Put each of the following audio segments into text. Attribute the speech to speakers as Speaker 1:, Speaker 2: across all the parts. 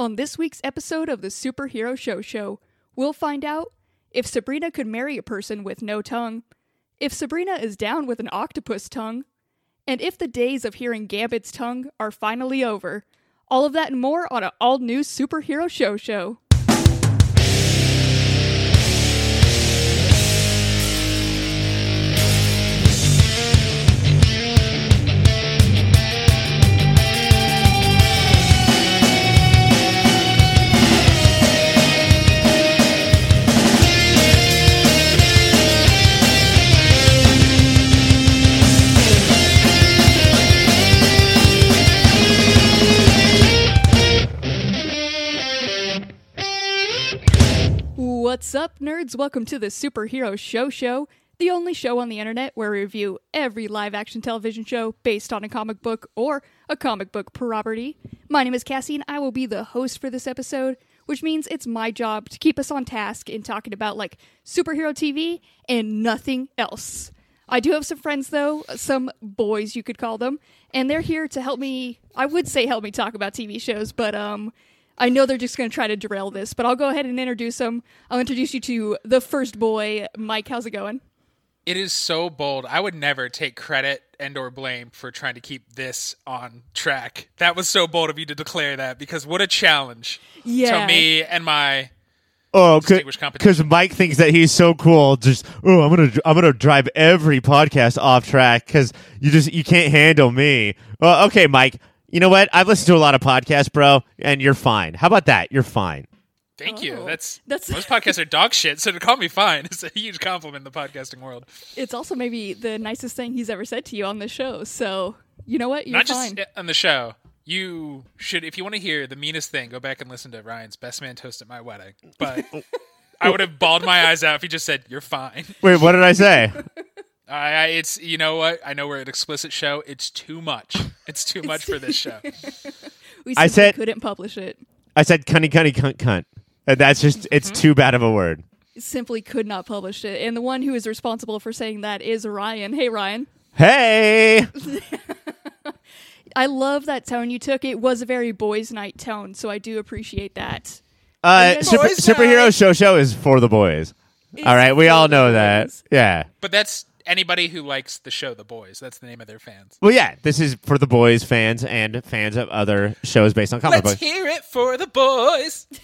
Speaker 1: On this week's episode of the Superhero Show Show, we'll find out if Sabrina could marry a person with no tongue, if Sabrina is down with an octopus tongue, and if the days of hearing Gambit's tongue are finally over. All of that and more on an all new Superhero Show Show. What's up, nerds? Welcome to the Superhero Show Show, the only show on the internet where we review every live action television show based on a comic book or a comic book property. My name is Cassie, and I will be the host for this episode, which means it's my job to keep us on task in talking about like superhero TV and nothing else. I do have some friends, though, some boys, you could call them, and they're here to help me. I would say help me talk about TV shows, but um, I know they're just going to try to derail this, but I'll go ahead and introduce them. I'll introduce you to the first boy, Mike. How's it going?
Speaker 2: It is so bold. I would never take credit and or blame for trying to keep this on track. That was so bold of you to declare that because what a challenge
Speaker 1: Yeah.
Speaker 2: to me and my
Speaker 3: Oh,
Speaker 2: Distinguished
Speaker 3: because Mike thinks that he's so cool. Just oh, I'm gonna I'm gonna drive every podcast off track because you just you can't handle me. Well, okay, Mike. You know what? I've listened to a lot of podcasts, bro, and you're fine. How about that? You're fine.
Speaker 2: thank you.
Speaker 1: Oh,
Speaker 2: That's
Speaker 1: that's-
Speaker 2: most podcasts are dog shit, so to call me fine is a huge compliment in the podcasting world.
Speaker 1: It's also maybe the nicest thing he's ever said to you on the show. So you know what? You're
Speaker 2: Not
Speaker 1: fine.
Speaker 2: just on the show. You should, if you want to hear the meanest thing, go back and listen to Ryan's best man toast at my wedding. But I would have bawled my eyes out if he just said, "You're fine."
Speaker 3: Wait, what did I say?
Speaker 2: I, I, it's you know what? I know we're an explicit show. It's too much. It's too much for this show.
Speaker 1: we
Speaker 3: I
Speaker 1: simply
Speaker 3: said-
Speaker 1: couldn't publish it.
Speaker 3: I said cunny cunny cunt cunt. And that's just it's too bad of a word.
Speaker 1: Simply could not publish it. And the one who is responsible for saying that is Ryan. Hey, Ryan.
Speaker 3: Hey,
Speaker 1: I love that tone you took. It was a very boys' night tone, so I do appreciate that.
Speaker 3: uh, super, superhero show show is for the boys. all right, we all
Speaker 1: the
Speaker 3: know that. Yeah.
Speaker 2: But that's anybody who likes the show, The Boys. That's the name of their fans.
Speaker 3: Well, yeah, this is for the boys fans and fans of other shows based on comic
Speaker 2: Let's
Speaker 3: books.
Speaker 2: hear it for the boys.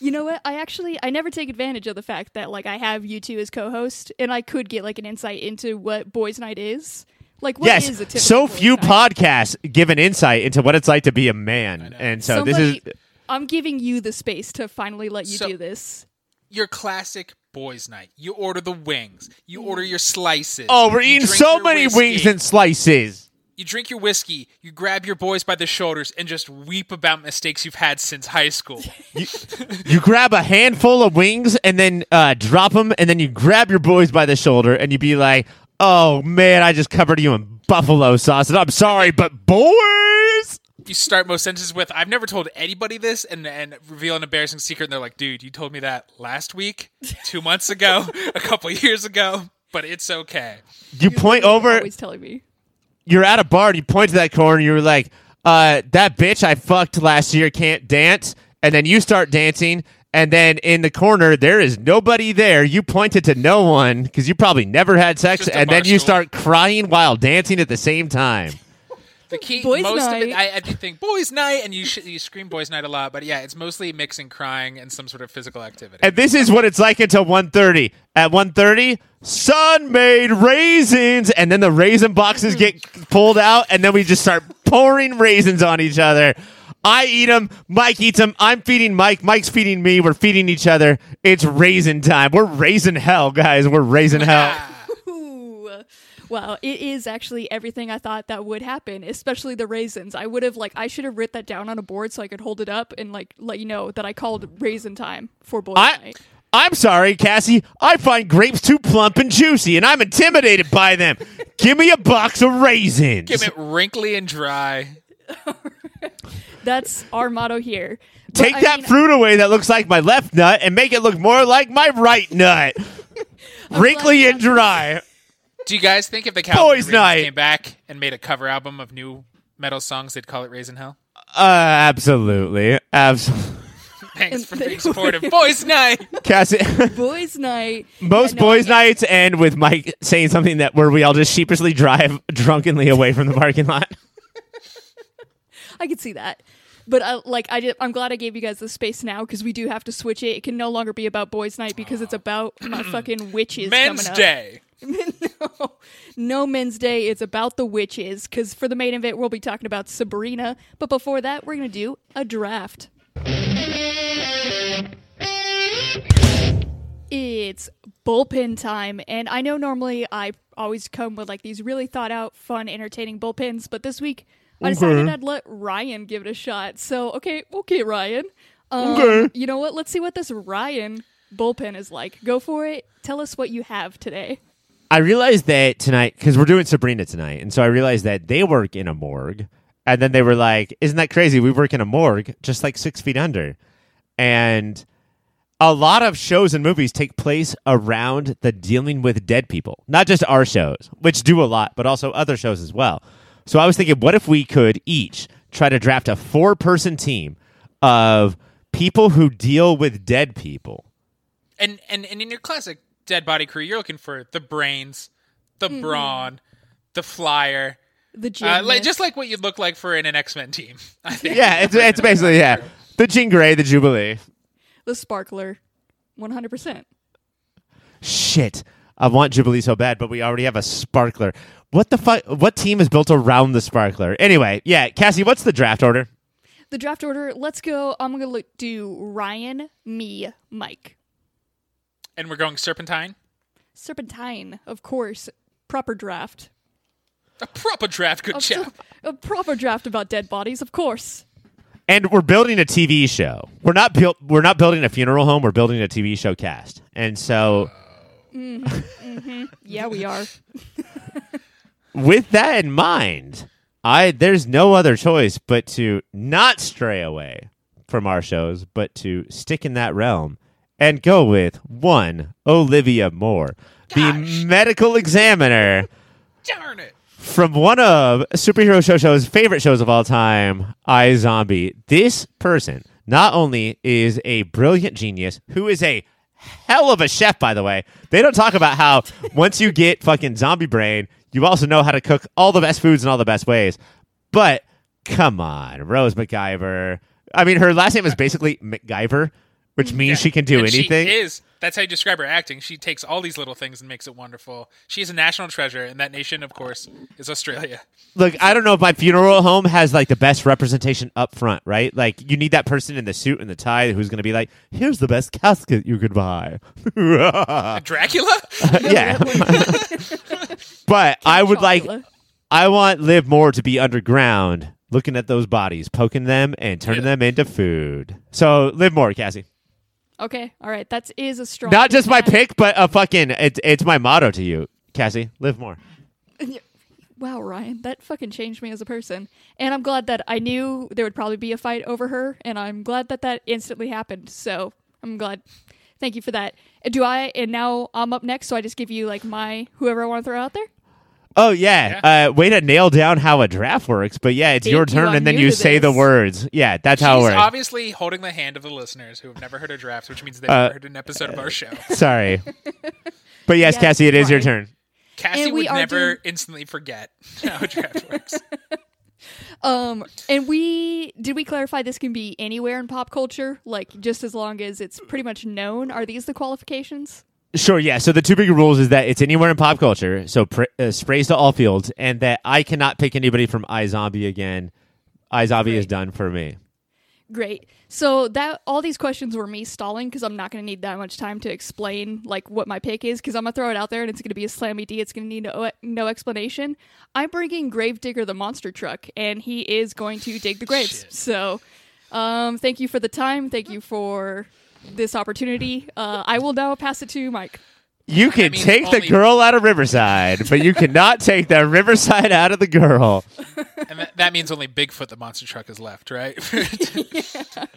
Speaker 1: You know what? I actually I never take advantage of the fact that like I have you two as co-host, and I could get like an insight into what boys' night is. Like, what is
Speaker 3: yes,
Speaker 1: a typical
Speaker 3: so
Speaker 1: boys'
Speaker 3: few
Speaker 1: night?
Speaker 3: podcasts give an insight into what it's like to be a man, and so this is.
Speaker 1: I'm giving you the space to finally let you
Speaker 2: So-
Speaker 1: do this.
Speaker 2: Your classic boys' night. You order the wings. You order your slices.
Speaker 3: oh, we're
Speaker 2: you
Speaker 3: eating so many
Speaker 2: whiskey.
Speaker 3: wings and slices.
Speaker 2: You drink your whiskey. You grab your boys by the shoulders and just weep about mistakes you've had since high school.
Speaker 3: You grab a handful of wings and then uh, drop them, and then you grab your boys by the shoulder, and you be like, "Oh man, I just covered you in buffalo sauce, and I'm sorry, but boys."
Speaker 2: You start most sentences with i've never told anybody this and and reveal an embarrassing secret and they're like dude you told me that last week two months ago a couple years ago but it's okay
Speaker 3: You point
Speaker 1: You're
Speaker 3: over.
Speaker 1: always telling me.
Speaker 3: you're at a bar and you point to that corner and you're like, uh, that bitch I fucked last year can't dance. And then you start dancing. And then in the corner, there is nobody there. You pointed to no one because you probably never had sex. And then you start crying while dancing at the same time.
Speaker 2: The key
Speaker 1: Boys'
Speaker 2: most of it. I, I do think boys night and you sh- you scream boys night a lot but yeah it's mostly mixing crying and some sort of physical activity
Speaker 3: And this is what it's like until 1.30. At 1.30, Sun-Maid raisins. And then the raisin boxes get pulled out. And then we just start pouring raisins on each other. I eat them. Mike eats them. I'm feeding Mike. Mike's feeding me. We're feeding each other. It's raisin time. We're raising hell, guys. We're raising hell.
Speaker 1: Ooh. Wow, it is actually everything I thought that would happen, especially the raisins. I would have like I should have writ that down on a board so I could hold it up and like let you know that I called raisin time for boys
Speaker 3: I,
Speaker 1: night.
Speaker 3: I'm sorry, Cassie. I find grapes too plump and juicy, and I'm intimidated by them. Give me a box of raisins.
Speaker 2: give it wrinkly and dry
Speaker 1: That's our motto here. But,
Speaker 3: Take
Speaker 1: I
Speaker 3: that
Speaker 1: mean,
Speaker 3: fruit away that looks like my left nut and make it look more like my right nut. Wrinkly and dry.
Speaker 2: Do you guys think if the Cowboys
Speaker 3: Boys' night.
Speaker 2: came back and made a cover album of nu metal songs they'd call it raisin hell uh,
Speaker 3: absolutely, absolutely.
Speaker 2: Thanks for
Speaker 1: they
Speaker 2: being supportive. Boys' night.
Speaker 3: Cassie,
Speaker 1: Boys' night.
Speaker 3: most
Speaker 1: Yeah, no,
Speaker 3: boys'
Speaker 1: I-
Speaker 3: nights end with Mike saying something that where we all just sheepishly drive drunkenly away from the parking lot.
Speaker 1: I could see that. But I, like I did, I'm glad I gave you guys the space now because we do have to switch it. It can no longer be about boys' night because it's about my fucking witches.
Speaker 2: Men's
Speaker 1: coming up.
Speaker 2: Day.
Speaker 1: no, no men's day. It's about the witches because for the main event we'll be talking about Sabrina. But before that, we're gonna do a draft. It's bullpen time, and I know normally I always come with like these really thought out, fun, entertaining bullpens, but this week I decided I'd let Ryan give it a shot. So okay, okay, Ryan. Um,
Speaker 3: Okay.
Speaker 1: You know what? Let's see what this Ryan bullpen is like. Go for it. Tell us what you have today.
Speaker 3: I realized that tonight because we're doing Sabrina tonight, and so I realized that they work in a morgue, and then they were like, "Isn't that crazy? We work in a morgue, just like Six Feet Under," and a lot of shows and movies take place around the dealing with dead people, not just our shows, which do a lot, but also other shows as well. So I was thinking, what if we could each try to draft a four-person team of people who deal with dead people?
Speaker 2: And, and and in your classic dead body crew, you're looking for the brains, the
Speaker 1: Mm-hmm.
Speaker 2: brawn, the flyer.
Speaker 1: The
Speaker 2: Uh, like, just like what you'd look like for in an X Men team. I think.
Speaker 3: Yeah, it's it's basically yeah, the Jean Grey, the Jubilee.
Speaker 1: the sparkler, one hundred percent.
Speaker 3: Shit. I want Jubilee so bad, but we already have a sparkler. What the fuck? What team is built around the sparkler? Anyway, yeah, Cassie, what's the draft order?
Speaker 1: The draft order. Let's go. I'm gonna look, do Ryan, me, Mike,
Speaker 2: And we're going Serpentine.
Speaker 1: Serpentine, of course. Proper draft.
Speaker 2: A proper draft, good
Speaker 1: A,
Speaker 2: chap.
Speaker 1: a proper draft about dead bodies, of course.
Speaker 3: And we're building a TV show. We're not built. We're not building a funeral home. We're building a TV show cast. And so, mm-hmm, mm-hmm.
Speaker 1: Yeah, we are.
Speaker 3: with that in mind, I there's no other choice but to not stray away from our shows, but to stick in that realm and go with one Olivia Moore, the medical examiner.
Speaker 2: Darn it.
Speaker 3: from one of superhero show show's favorite shows of all time, iZombie. This person not only is a brilliant genius, who is a hell of a chef, by the way. They don't talk about how once you get fucking zombie brain, you also know how to cook all the best foods in all the best ways. But come on, Rose McIver. I mean, her last name is basically MacGyver, which means she can do
Speaker 2: And
Speaker 3: anything.
Speaker 2: She is. That's how you describe her acting. She takes all these little things and makes it wonderful. She's a national treasure, and that nation, of course, is Australia.
Speaker 3: Look, I don't know if my funeral home has like the best representation up front, right? Like you need that person in the suit and the tie who's going to be like, "Here's the best casket you could buy."
Speaker 2: Dracula?
Speaker 3: yeah, but I would like, I want Liv Moore to be underground, looking at those bodies, poking them, and turning
Speaker 2: Yeah.
Speaker 3: them into food. So Liv Moore, Cassie.
Speaker 1: Okay, all right. That is a strong.
Speaker 3: Not just my
Speaker 1: pick.
Speaker 3: pick, but a fucking. It's it's my motto to you, Cassie. Live more.
Speaker 1: Wow, Ryan, that fucking changed me as a person. And I'm glad that I knew there would probably be a fight over her, and I'm glad that that instantly happened. So I'm glad. Thank you for that. Do I? And now I'm up next, so I just give you like my whoever I want to throw out there.
Speaker 3: Oh yeah. Uh, way to nail down how a draft works. But yeah, it's
Speaker 1: Thank
Speaker 3: your turn,
Speaker 1: I'm
Speaker 3: and then you
Speaker 1: to
Speaker 3: say the words. Yeah, that's how it works.
Speaker 2: obviously holding the hand of the listeners who have never heard a draft, which means they've
Speaker 3: Uh,
Speaker 2: never heard an episode of our show.
Speaker 3: Sorry. But yes,
Speaker 1: Yes,
Speaker 3: Cassie, it is your turn.
Speaker 2: Cassie
Speaker 1: And we
Speaker 2: would never
Speaker 1: doing-
Speaker 2: instantly forget how a draft works.
Speaker 1: Um, and we did we clarify this can be anywhere in pop culture, like just as long as it's pretty much known. Are these the qualifications?
Speaker 3: Sure, yeah. So the two big rules is that it's anywhere in pop culture, so pr- uh, sprays to all fields, and that I cannot pick anybody from iZombie again. iZombie is done for me.
Speaker 1: Great. So that all these questions were me stalling because I'm not going to need that much time to explain like what my pick is because I'm gonna throw it out there and it's going to be a slammy D. It's going to need no, no explanation. I'm bringing Gravedigger the monster truck and he is going to dig the graves. So, um, thank you for the time. Thank you for this opportunity. Uh, I will now pass it to Mike.
Speaker 3: You can
Speaker 2: means
Speaker 3: take the
Speaker 2: only-
Speaker 3: girl out of Riverside, but you cannot take the Riverside out of the girl.
Speaker 2: And that, that means only Bigfoot the monster truck is left, right?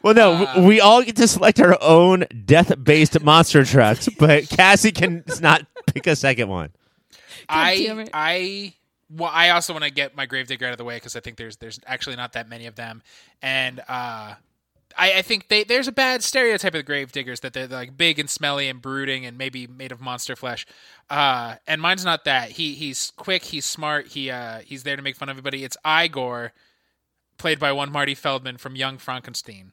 Speaker 3: Well, no, w- we all get to select our own death-based monster trucks, but Cassie can not pick a second one.
Speaker 2: I
Speaker 1: it.
Speaker 2: I well, I also want to get my Gravedigger out of the way because I think there's there's actually not that many of them, and uh, I, I think they there's a bad stereotype of the Gravediggers that they're like big and smelly and brooding and maybe made of monster flesh. Uh, and mine's not that. He he's quick, he's smart, he uh, he's there to make fun of everybody. It's Igor, played by one Marty Feldman from Young Frankenstein.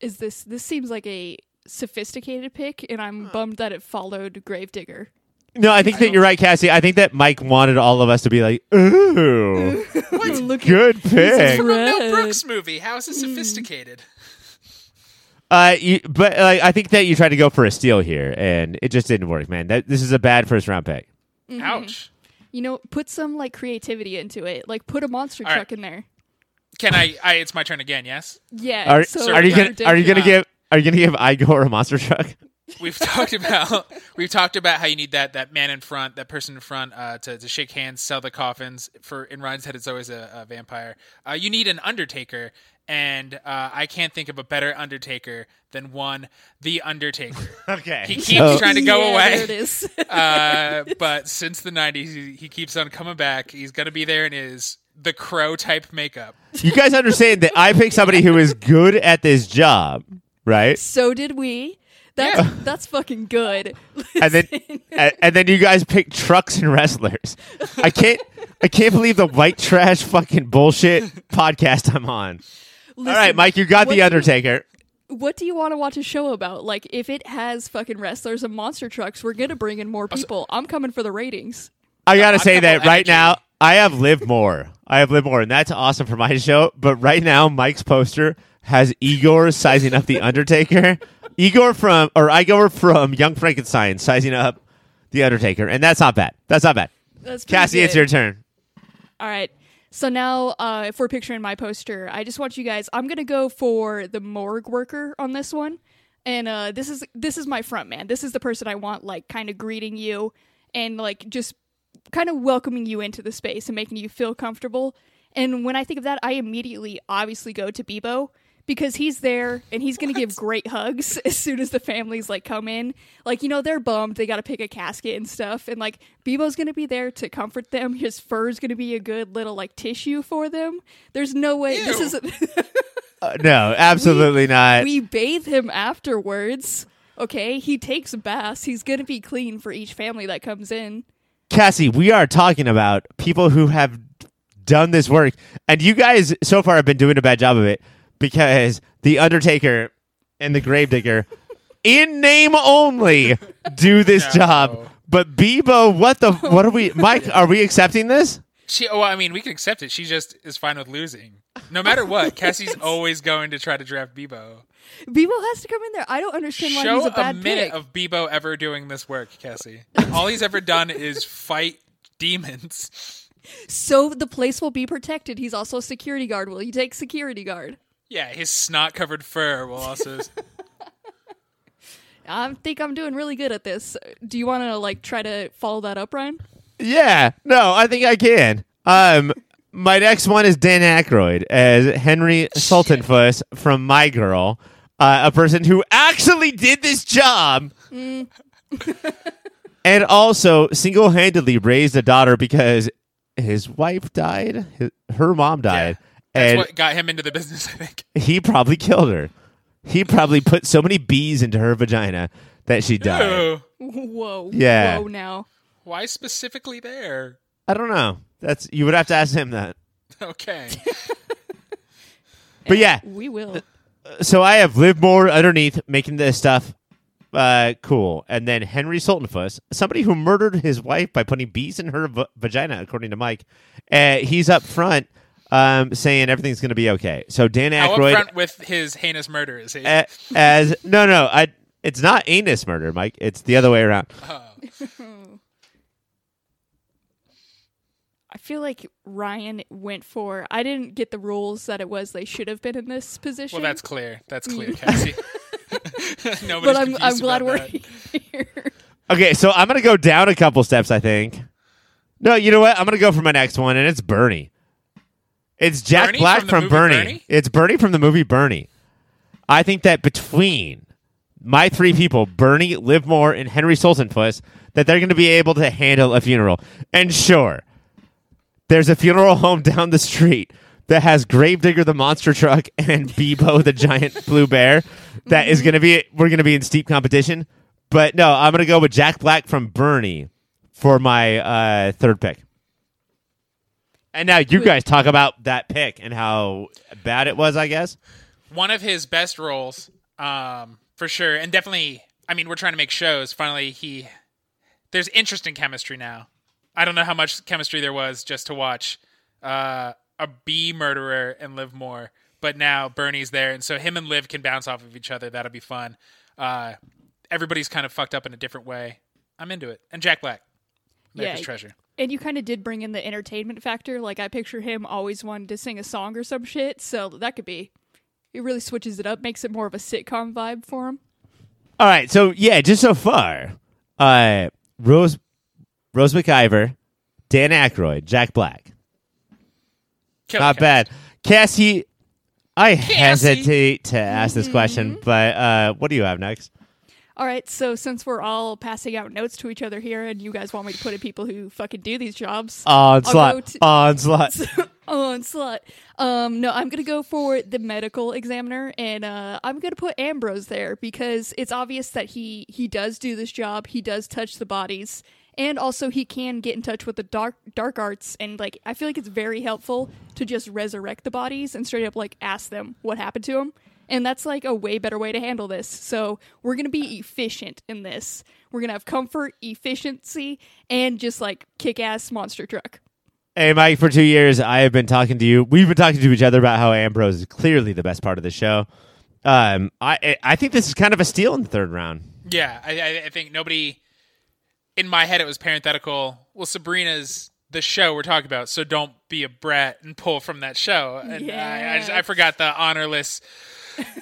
Speaker 1: Is this this seems like a sophisticated pick, and I'm bummed that it followed Gravedigger.
Speaker 3: No, I think that you're right, Cassie. I think that Mike wanted all of us to be like, "Ooh,
Speaker 1: Look
Speaker 3: good pick."
Speaker 2: From a Mel
Speaker 1: Red.
Speaker 2: Brooks movie. How is it sophisticated?
Speaker 3: Uh, you, but like, I think that you tried to go for a steal here, and it just didn't work, man. That this is a bad first round pick.
Speaker 2: Ouch.
Speaker 1: You know, put some like creativity into it. Like put a monster
Speaker 2: All right.
Speaker 1: truck in there.
Speaker 2: Can I, I? It's my turn again. Yes.
Speaker 1: Yeah.
Speaker 3: Are,
Speaker 1: so
Speaker 3: are you gonna Are you gonna give Are you gonna give Igor a monster truck?
Speaker 2: We've talked about we've talked about how you need that that man in front, that person in front, uh, to to shake hands, sell the coffins. For in Ryan's head, it's always a, a vampire. Uh, you need an Undertaker, and uh, I can't think of a better Undertaker than one, the Undertaker.
Speaker 3: Okay.
Speaker 2: He keeps
Speaker 3: So-
Speaker 2: trying to go
Speaker 1: Yeah,
Speaker 2: away.
Speaker 1: There it is.
Speaker 2: uh, but since the '90s, he, he keeps on coming back. He's gonna be there in his the Crow type makeup.
Speaker 3: you guys understand that I picked somebody who is good at this job, right?
Speaker 1: so did we. That's
Speaker 2: Yeah.
Speaker 1: that's fucking good.
Speaker 3: And then and, and then you guys pick trucks and wrestlers. I can't I can't believe the white trash fucking bullshit podcast I'm on. All right, Mike, you got the
Speaker 1: do you-
Speaker 3: Undertaker.
Speaker 1: What do you want to watch a show about? Like, if it has fucking wrestlers and monster trucks, we're gonna bring in more people. I'm coming for the ratings.
Speaker 3: I gotta
Speaker 2: a
Speaker 3: say that right
Speaker 2: energy.
Speaker 3: now, I have lived more. I have lived more, and that's awesome for my show. But right now, Mike's poster has Igor sizing up the Undertaker. Igor from or Igor from Young Frankenstein sizing up the Undertaker, and that's not bad. That's not bad.
Speaker 1: That's
Speaker 3: Cassie, it's your turn.
Speaker 1: All right. So now, uh, if we're picturing my poster, I just want you guys. I'm gonna go for the morgue worker on this one, and uh, this is this is my front man. This is the person I want, like, kind of greeting you and like just kind of welcoming you into the space and making you feel comfortable. And when I think of that, I immediately obviously go to Beebo because he's there and he's going to give great hugs as soon as the families like come in. Like, you know, they're bummed. They got to pick a casket and stuff. And like Beebo's going to be there to comfort them. His fur's going to be a good little like tissue for them. There's no way this
Speaker 2: Ew.
Speaker 1: is
Speaker 3: Uh, no, absolutely not.
Speaker 1: we bathe him afterwards. Okay, he takes baths. He's going to be clean for each family that comes in.
Speaker 3: Cassie, we are talking about people who have done this work, and you guys so far have been doing a bad job of it because the Undertaker and the Gravedigger, in name only, do this
Speaker 2: No.
Speaker 3: job. But Beebo, what the? What are we, Mike? Are we accepting this?
Speaker 2: She, oh, I mean, we can accept it. She just is fine with losing. No matter what, Cassie's always going to try to draft Beebo.
Speaker 1: Beebo has to come in there. I don't understand why
Speaker 2: Show
Speaker 1: he's a
Speaker 2: a,
Speaker 1: bad
Speaker 2: minute
Speaker 1: pick.
Speaker 2: of Beebo ever doing this work, Cassie. All he's ever done is fight demons.
Speaker 1: So the place will be protected. He's also a security guard. Will you take security guard?
Speaker 2: Yeah, his snot covered fur will also.
Speaker 1: I think I'm doing really good at this. Do you want to like try to follow that up, Ryan?
Speaker 3: Yeah, no, I think I can. Um, my next one is Dan Aykroyd as Henry Sultenfuss from My Girl, uh, a person who actually did this job, and also single-handedly raised a daughter because his wife died, his, her mom died,
Speaker 2: That's
Speaker 3: and
Speaker 2: what got him into the business, I think.
Speaker 3: he probably killed her. He probably put so many bees into her vagina that she died.
Speaker 2: Ew.
Speaker 1: Whoa.
Speaker 3: Yeah.
Speaker 1: Whoa now.
Speaker 2: Why specifically there?
Speaker 3: I don't know. That's you would have to ask him that.
Speaker 2: Okay.
Speaker 3: But yeah,
Speaker 1: We will.
Speaker 3: so I have lived more underneath making this stuff uh, cool, and then Henry Sultenfuss, somebody who murdered his wife by putting bees in her v- vagina, according to Mike. Uh, he's up front um, saying everything's going to be okay. So Dan
Speaker 2: How
Speaker 3: Aykroyd
Speaker 2: upfront with his heinous murder is he?
Speaker 3: a- as no, no, I. It's not anus murder, Mike. It's the other way around.
Speaker 2: Oh.
Speaker 1: I feel like Ryan went for. I didn't get the rules that it was they should have been in this position.
Speaker 2: Well, that's clear. That's clear, Cassie. Nobody's
Speaker 1: Mm. but I'm,
Speaker 2: confused
Speaker 1: I'm glad
Speaker 2: about
Speaker 1: we're
Speaker 2: that.
Speaker 1: here.
Speaker 3: Okay, so I'm gonna go down a couple steps. I think. No, you know what? I'm gonna go for my next one, and it's Bernie. It's Jack
Speaker 2: Bernie
Speaker 3: Black
Speaker 2: from the
Speaker 3: from, Bernie.
Speaker 2: Bernie?
Speaker 3: It's Bernie from the movie Bernie. I think that between my three people, Bernie, Liv Moore, and Henry Sultenfuss, that they're going to be able to handle a funeral. And sure, there's a funeral home down the street that has Gravedigger the monster truck and Beebo the giant blue bear. That is going to be we're going to be in steep competition. But no, I'm going to go with Jack Black from Bernie for my uh, third pick. And now you guys talk about that pick and how bad it was, I guess.
Speaker 2: One of his best roles, um, for sure, and definitely. I mean, we're trying to make shows. Finally, he there's interesting chemistry now. I don't know how much chemistry there was just to watch uh, a bee murderer and Liv Moore, but now Bernie's there, and so him and Liv can bounce off of each other. That'll be fun. Uh, everybody's kind of fucked up in a different way. I'm into it. And Jack Black, America's
Speaker 1: Yeah.
Speaker 2: treasure.
Speaker 1: And you kind of did bring in the entertainment factor. Like I picture him always wanting to sing a song or some shit. So that could be. It really switches it up, makes it more of a sitcom vibe for him.
Speaker 3: All right, so yeah, just so far, uh, Rose, Rose McIver, Dan Aykroyd, Jack Black,
Speaker 2: Killer
Speaker 3: not
Speaker 2: cast.
Speaker 3: bad. Cassie, I hesitate to ask this question, but uh, what do you have next?
Speaker 1: All right, so since we're all passing out notes to each other here, and you guys want me to put in people who fucking do these jobs,
Speaker 3: Onslaught,
Speaker 1: to-
Speaker 3: onslaught.
Speaker 1: onslaught. Um, no, I'm gonna go for the medical examiner, and uh, I'm gonna put Ambrose there because it's obvious that he he does do this job. He does touch the bodies, and also he can get in touch with the dark dark arts. And like, I feel like it's very helpful to just resurrect the bodies and straight up like ask them what happened to them. And that's like a way better way to handle this. So we're gonna be efficient in this. We're gonna have comfort, efficiency, and just like kick ass monster truck.
Speaker 3: Hey, Mike, for two years, I have been talking to you. We've been talking to each other about how Ambrose is clearly the best part of the show. Um, I I think this is kind of a steal in the third round.
Speaker 2: Yeah, I, I, I think nobody in my head it was parenthetical. Well, Sabrina's the show we're talking about, so don't be a brat and pull from that show. And I, I, just, I forgot the honorless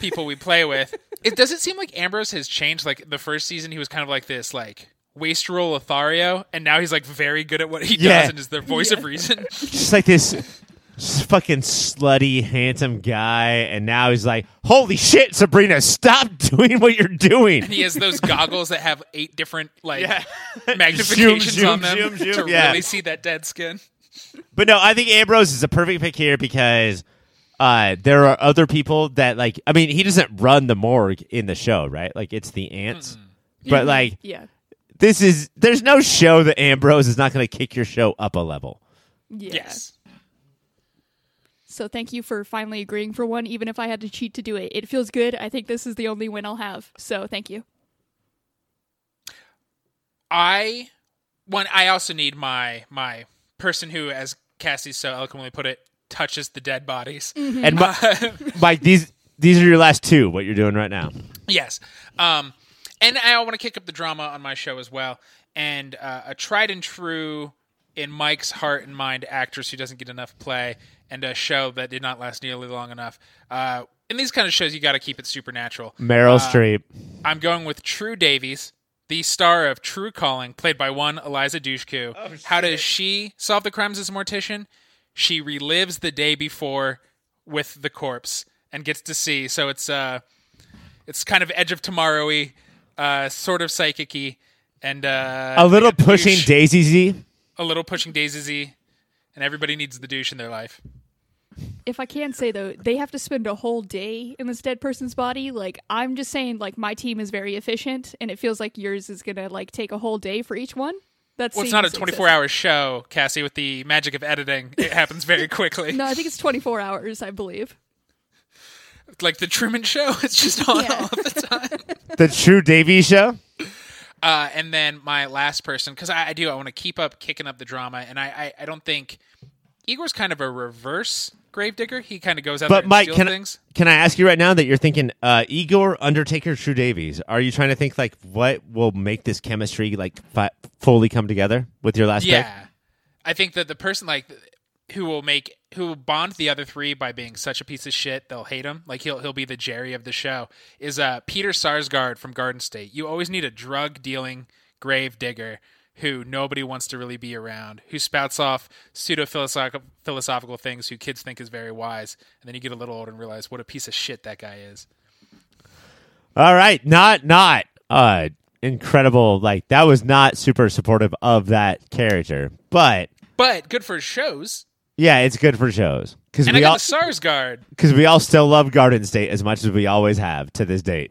Speaker 2: people we play with. It does it seem like Ambrose has changed. Like the first season, he was kind of like this, like wastrel Lothario, and now he's like very good at what he
Speaker 3: Yeah.
Speaker 2: does and is the voice of reason.
Speaker 3: Just like this fucking slutty, handsome guy, and now he's like, "Holy shit, Sabrina, stop doing what you're doing."
Speaker 2: And he has those goggles that have eight different like
Speaker 3: Yeah.
Speaker 2: magnifications
Speaker 3: Zoom,
Speaker 2: on them
Speaker 3: zoom, zoom,
Speaker 2: to.
Speaker 3: Yeah.
Speaker 2: really see that dead skin.
Speaker 3: But no, I think Ambrose is a perfect pick here because uh, there are other people that like. I mean, he doesn't run the morgue in the show, right? Like it's the ants. But like
Speaker 1: Yeah.
Speaker 3: this is there's no show that Ambrose is not going to kick your show up a level.
Speaker 1: Yeah.
Speaker 2: Yes.
Speaker 1: So thank you for finally agreeing for one, even if I had to cheat to do it. It feels good. I think this is the only win I'll have. So thank you.
Speaker 2: I one I also need my my person who, as Cassie so eloquently put it, touches the dead bodies.
Speaker 3: And Mi- Mike, these these are your last two. What you're doing right now?
Speaker 2: yes. Um and I want to kick up the drama on my show as well. And uh, a tried and true in Mike's heart and mind actress who doesn't get enough play and a show that did not last nearly long enough. Uh, in these kind of shows, you got to keep it supernatural.
Speaker 3: Meryl Streep.
Speaker 2: I'm going with Tru Davies, the star of Tru Calling, played by one Eliza Dushku. How does she solve the crimes as a mortician? She relives the day before with the corpse and gets to see. So it's uh, it's kind of Edge of Tomorrow-y, uh, sort of psychic-y, and uh,
Speaker 3: A little
Speaker 2: they
Speaker 3: pushing
Speaker 2: douche-
Speaker 3: Daisy Z.
Speaker 2: a little pushing Daisy, Z, and everybody needs the douche in their life.
Speaker 1: If I can say though, they have to spend a whole day in this dead person's body. Like I'm just saying, like my team is very efficient, and it feels like yours is gonna like take a whole day for each one. That's
Speaker 2: Well, it's not a 24 hour show, Cassie. With the magic of editing, it happens very quickly.
Speaker 1: No, I think it's 24 hours. I believe.
Speaker 2: Like the Truman Show, it's just on
Speaker 1: Yeah.
Speaker 2: all the time.
Speaker 3: The True Davy Show.
Speaker 2: Uh, and then my last person, because I, I do, I want to keep up kicking up the drama, and I, I, I don't think Igor's kind of a reverse gravedigger. He kind of goes out there
Speaker 3: But
Speaker 2: and
Speaker 3: Mike, can I,
Speaker 2: things.
Speaker 3: can I ask you right now that you're thinking uh, Igor, Undertaker, Tru Davies? Are you trying to think like what will make this chemistry like fi- fully come together with your last pick?
Speaker 2: Yeah, I think that the person like who will make who will bond the other three by being such a piece of shit they'll hate him. Like he'll he'll be the Jerry of the show. Is uh Peter Sarsgaard from Garden State. You always need a drug dealing grave digger who nobody wants to really be around, who spouts off pseudo philosophical things who kids think is very wise, and then you get a little older and realize what a piece of shit that guy is.
Speaker 3: All right, not not uh incredible. Like that was not super supportive of that character, but
Speaker 2: But good for shows.
Speaker 3: yeah, it's good for shows because
Speaker 2: And I
Speaker 3: we
Speaker 2: got
Speaker 3: all
Speaker 2: the Sarsgaard.
Speaker 3: because we all still love Garden State as much as we always have to this date.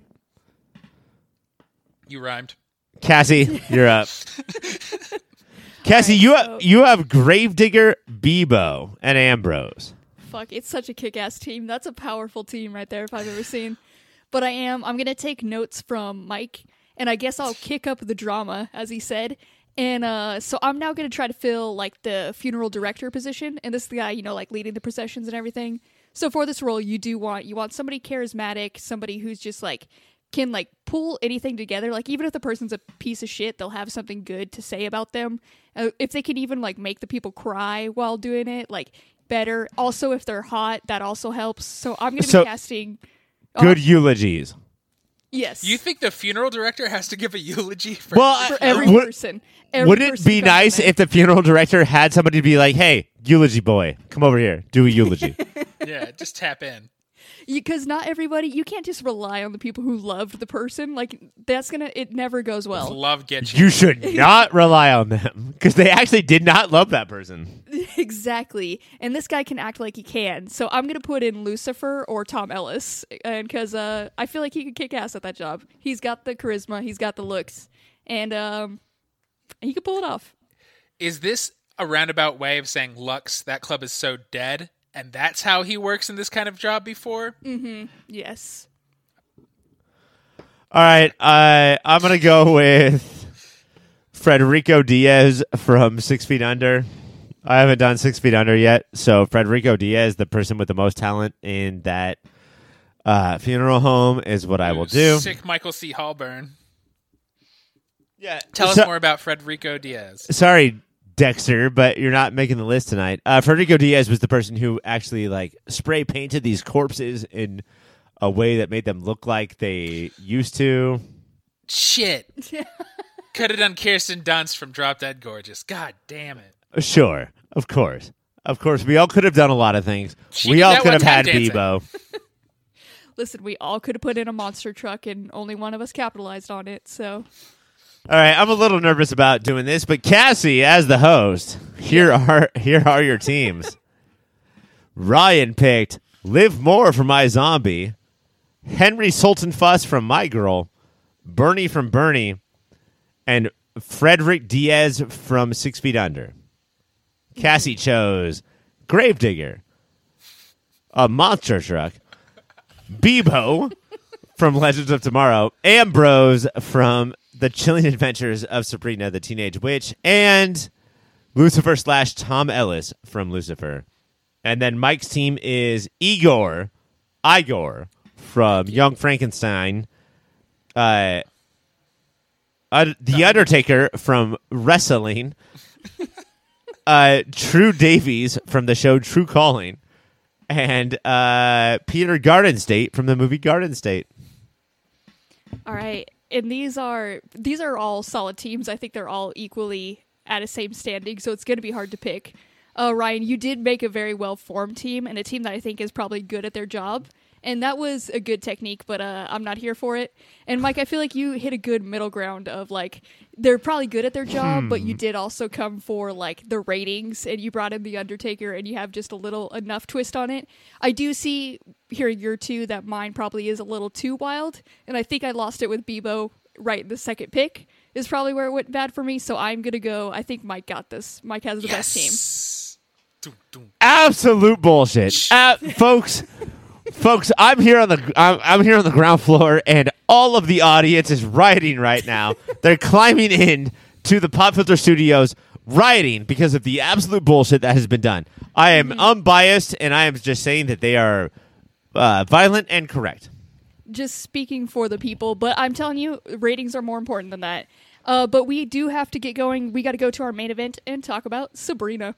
Speaker 2: You rhymed.
Speaker 3: Cassie, you're up. Cassie,
Speaker 1: right,
Speaker 3: you
Speaker 1: so-
Speaker 3: have you have Gravedigger, Beebo, and Ambrose.
Speaker 1: Fuck, it's such a kick-ass team. That's a powerful team right there if I've ever seen. But I am I'm going to take notes from Mike and I guess I'll kick up the drama as he said. And uh so I'm now going to try to fill like the funeral director position and this is the guy, you know, like leading the processions and everything. So for this role, you do want you want somebody charismatic, somebody who's just like can like pull anything together. Like even if the person's a piece of shit, they'll have something good to say about them. Uh, if they can even like make the people cry while doing it, like better. Also, if they're hot, that also helps. So I'm gonna be
Speaker 3: So-
Speaker 1: casting.
Speaker 3: Good
Speaker 1: Uh,
Speaker 3: eulogies.
Speaker 1: yes.
Speaker 2: You think the funeral director has to give a eulogy for
Speaker 3: Well,
Speaker 1: for
Speaker 3: uh,
Speaker 1: every
Speaker 3: would-
Speaker 1: person. Every
Speaker 3: Wouldn't it
Speaker 1: person
Speaker 3: be
Speaker 1: who comes in
Speaker 3: nice if the funeral director had somebody to be like, "Hey, eulogy boy, come over here, do a eulogy."
Speaker 2: Yeah, just tap in.
Speaker 1: Because not everybody you can't just rely on the people who loved the person like that's gonna it never goes well.
Speaker 2: Love get you.
Speaker 3: you. should not rely on them because they actually did not love that person.
Speaker 1: exactly. And this guy can act like he can. So i'm gonna put in lucifer or tom ellis and because uh, i feel like he could kick ass at that job. He's got the charisma he's got the looks and um, he could pull it off.
Speaker 2: Is this a roundabout way of saying Lux, that club is so dead, and that's how he works in this kind of job before? Mm-hmm.
Speaker 1: yes
Speaker 3: All right, uh, I'm gonna go with Frederico Diaz from Six Feet Under. I haven't done Six Feet Under yet, so Frederico Diaz, the person with the most talent in that uh, funeral home, is what I will do.
Speaker 2: Sick Michael C. Hallburn.
Speaker 3: Yeah,
Speaker 2: Tell
Speaker 3: so-
Speaker 2: us more about Frederico Diaz.
Speaker 3: Sorry, Dexter, but you're not making the list tonight. Uh, Federico Diaz was the person who actually like spray painted these corpses in a way that made them look like they used to.
Speaker 2: Shit. Could have done Kirsten Dunst from Drop Dead Gorgeous. God damn it.
Speaker 3: Sure, of course, of course, we all could have done a lot of things.
Speaker 2: She
Speaker 3: we all could have had
Speaker 2: time dancing.
Speaker 3: Beebo.
Speaker 1: listen we all could have put in a monster truck and only one of us capitalized on it so
Speaker 3: All right, I'm a little nervous about doing this, but Cassie, as the host, here are here are your teams. Ryan picked Liv Moore from iZombie, Henry Sultenfuss from My Girl, Bernie from Bernie, and Frederick Diaz from Six Feet Under. Cassie chose Gravedigger, a monster truck, Beebo from Legends of Tomorrow, Ambrose from The Chilling Adventures of Sabrina the Teenage Witch, and Lucifer slash Tom Ellis from Lucifer. And then Mike's team is Igor, Igor from Young Frankenstein, uh, uh, The Undertaker from Wrestling, uh, Tru Davies from the show Tru Calling, and uh, Peter Garden State from the movie Garden State.
Speaker 1: All right, and these are these are all solid teams. I think they're all equally at a same standing, so it's going to be hard to pick. Uh, Ryan, you did make a very well formed team and a team that I think is probably good at their job, and that was a good technique. But uh, I'm not here for it. And Mike, I feel like you hit a good middle ground of like they're probably good at their job, but you did also come for like the ratings, and you brought in the Undertaker, and you have just a little enough twist on it. I do see here year two that mine probably is a little too wild, and I think I lost it with Beebo right in the second pick is probably where it went bad for me. So I'm gonna go. I think Mike got this. Mike has the best team.
Speaker 2: Yes. Dun, dun.
Speaker 3: absolute bullshit, uh, folks. Folks, I'm here on the I'm, I'm here on the ground floor, and all of the audience is rioting right now. They're climbing in to the Pop Filter Studios, rioting because of the absolute bullshit that has been done. I am unbiased, and I am just saying that they are uh, violent and correct.
Speaker 1: Just speaking for the people, but I'm telling you, ratings are more important than that. Uh, but we do have to get going. We got to go to our main event and talk about Sabrina.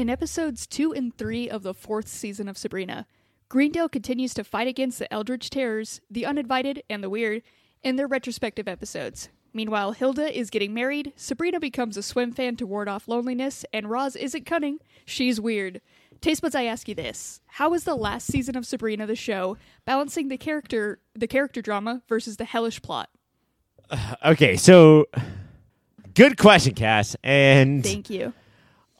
Speaker 1: In episodes two and three of the fourth season of Sabrina, Greendale continues to fight against the Eldritch Terrors, the Uninvited, and the Weird in their retrospective episodes. Meanwhile, Hilda is getting married, Sabrina becomes a swim fan to ward off loneliness, and Roz isn't cunning, she's weird. Taste buds, I ask you this: How was the last season of Sabrina the show balancing the character, the character drama versus the hellish plot?
Speaker 3: Okay, so good question, Cass. And
Speaker 1: Thank you.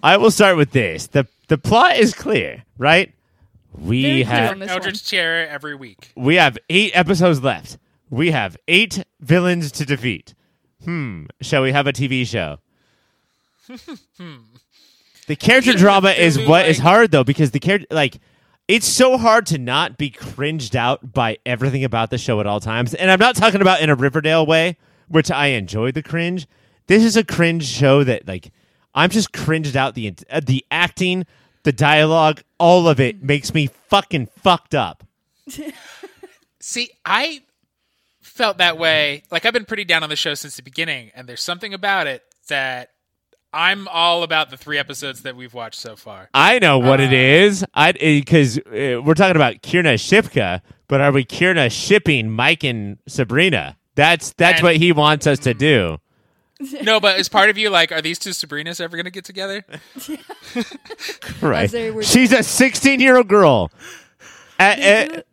Speaker 3: I will start with this. The the plot is clear, right? We
Speaker 1: Very clear
Speaker 3: have
Speaker 1: on this
Speaker 2: Eldritch Terror every week.
Speaker 3: we have eight episodes left. We have eight villains to defeat. Hmm. Shall we have a TV show? the character drama is
Speaker 2: Really,
Speaker 3: what is
Speaker 2: like-
Speaker 3: hard though because the character like it's so hard to not be cringed out by everything about the show at all times. And I'm not talking about in a Riverdale way, which I enjoy the cringe. This is a cringe show that like I'm just cringed out the uh, the acting, the dialogue, all of it makes me fucking fucked up.
Speaker 2: See, I felt that way. Like I've been pretty down on the show since the beginning, and there's something about it that I'm all about the three episodes that we've watched so far.
Speaker 3: I know what it is. I because uh, we're talking about Kiernan Shipka, but are we Kierna shipping Mike and Sabrina? That's that's
Speaker 2: And-
Speaker 3: what he wants us to do.
Speaker 2: no, but as part of you, like, are these two Sabrinas ever going to get together?
Speaker 3: Right?
Speaker 1: they were-
Speaker 3: She's a 16 year old girl. Uh,
Speaker 1: They
Speaker 3: uh,
Speaker 1: it-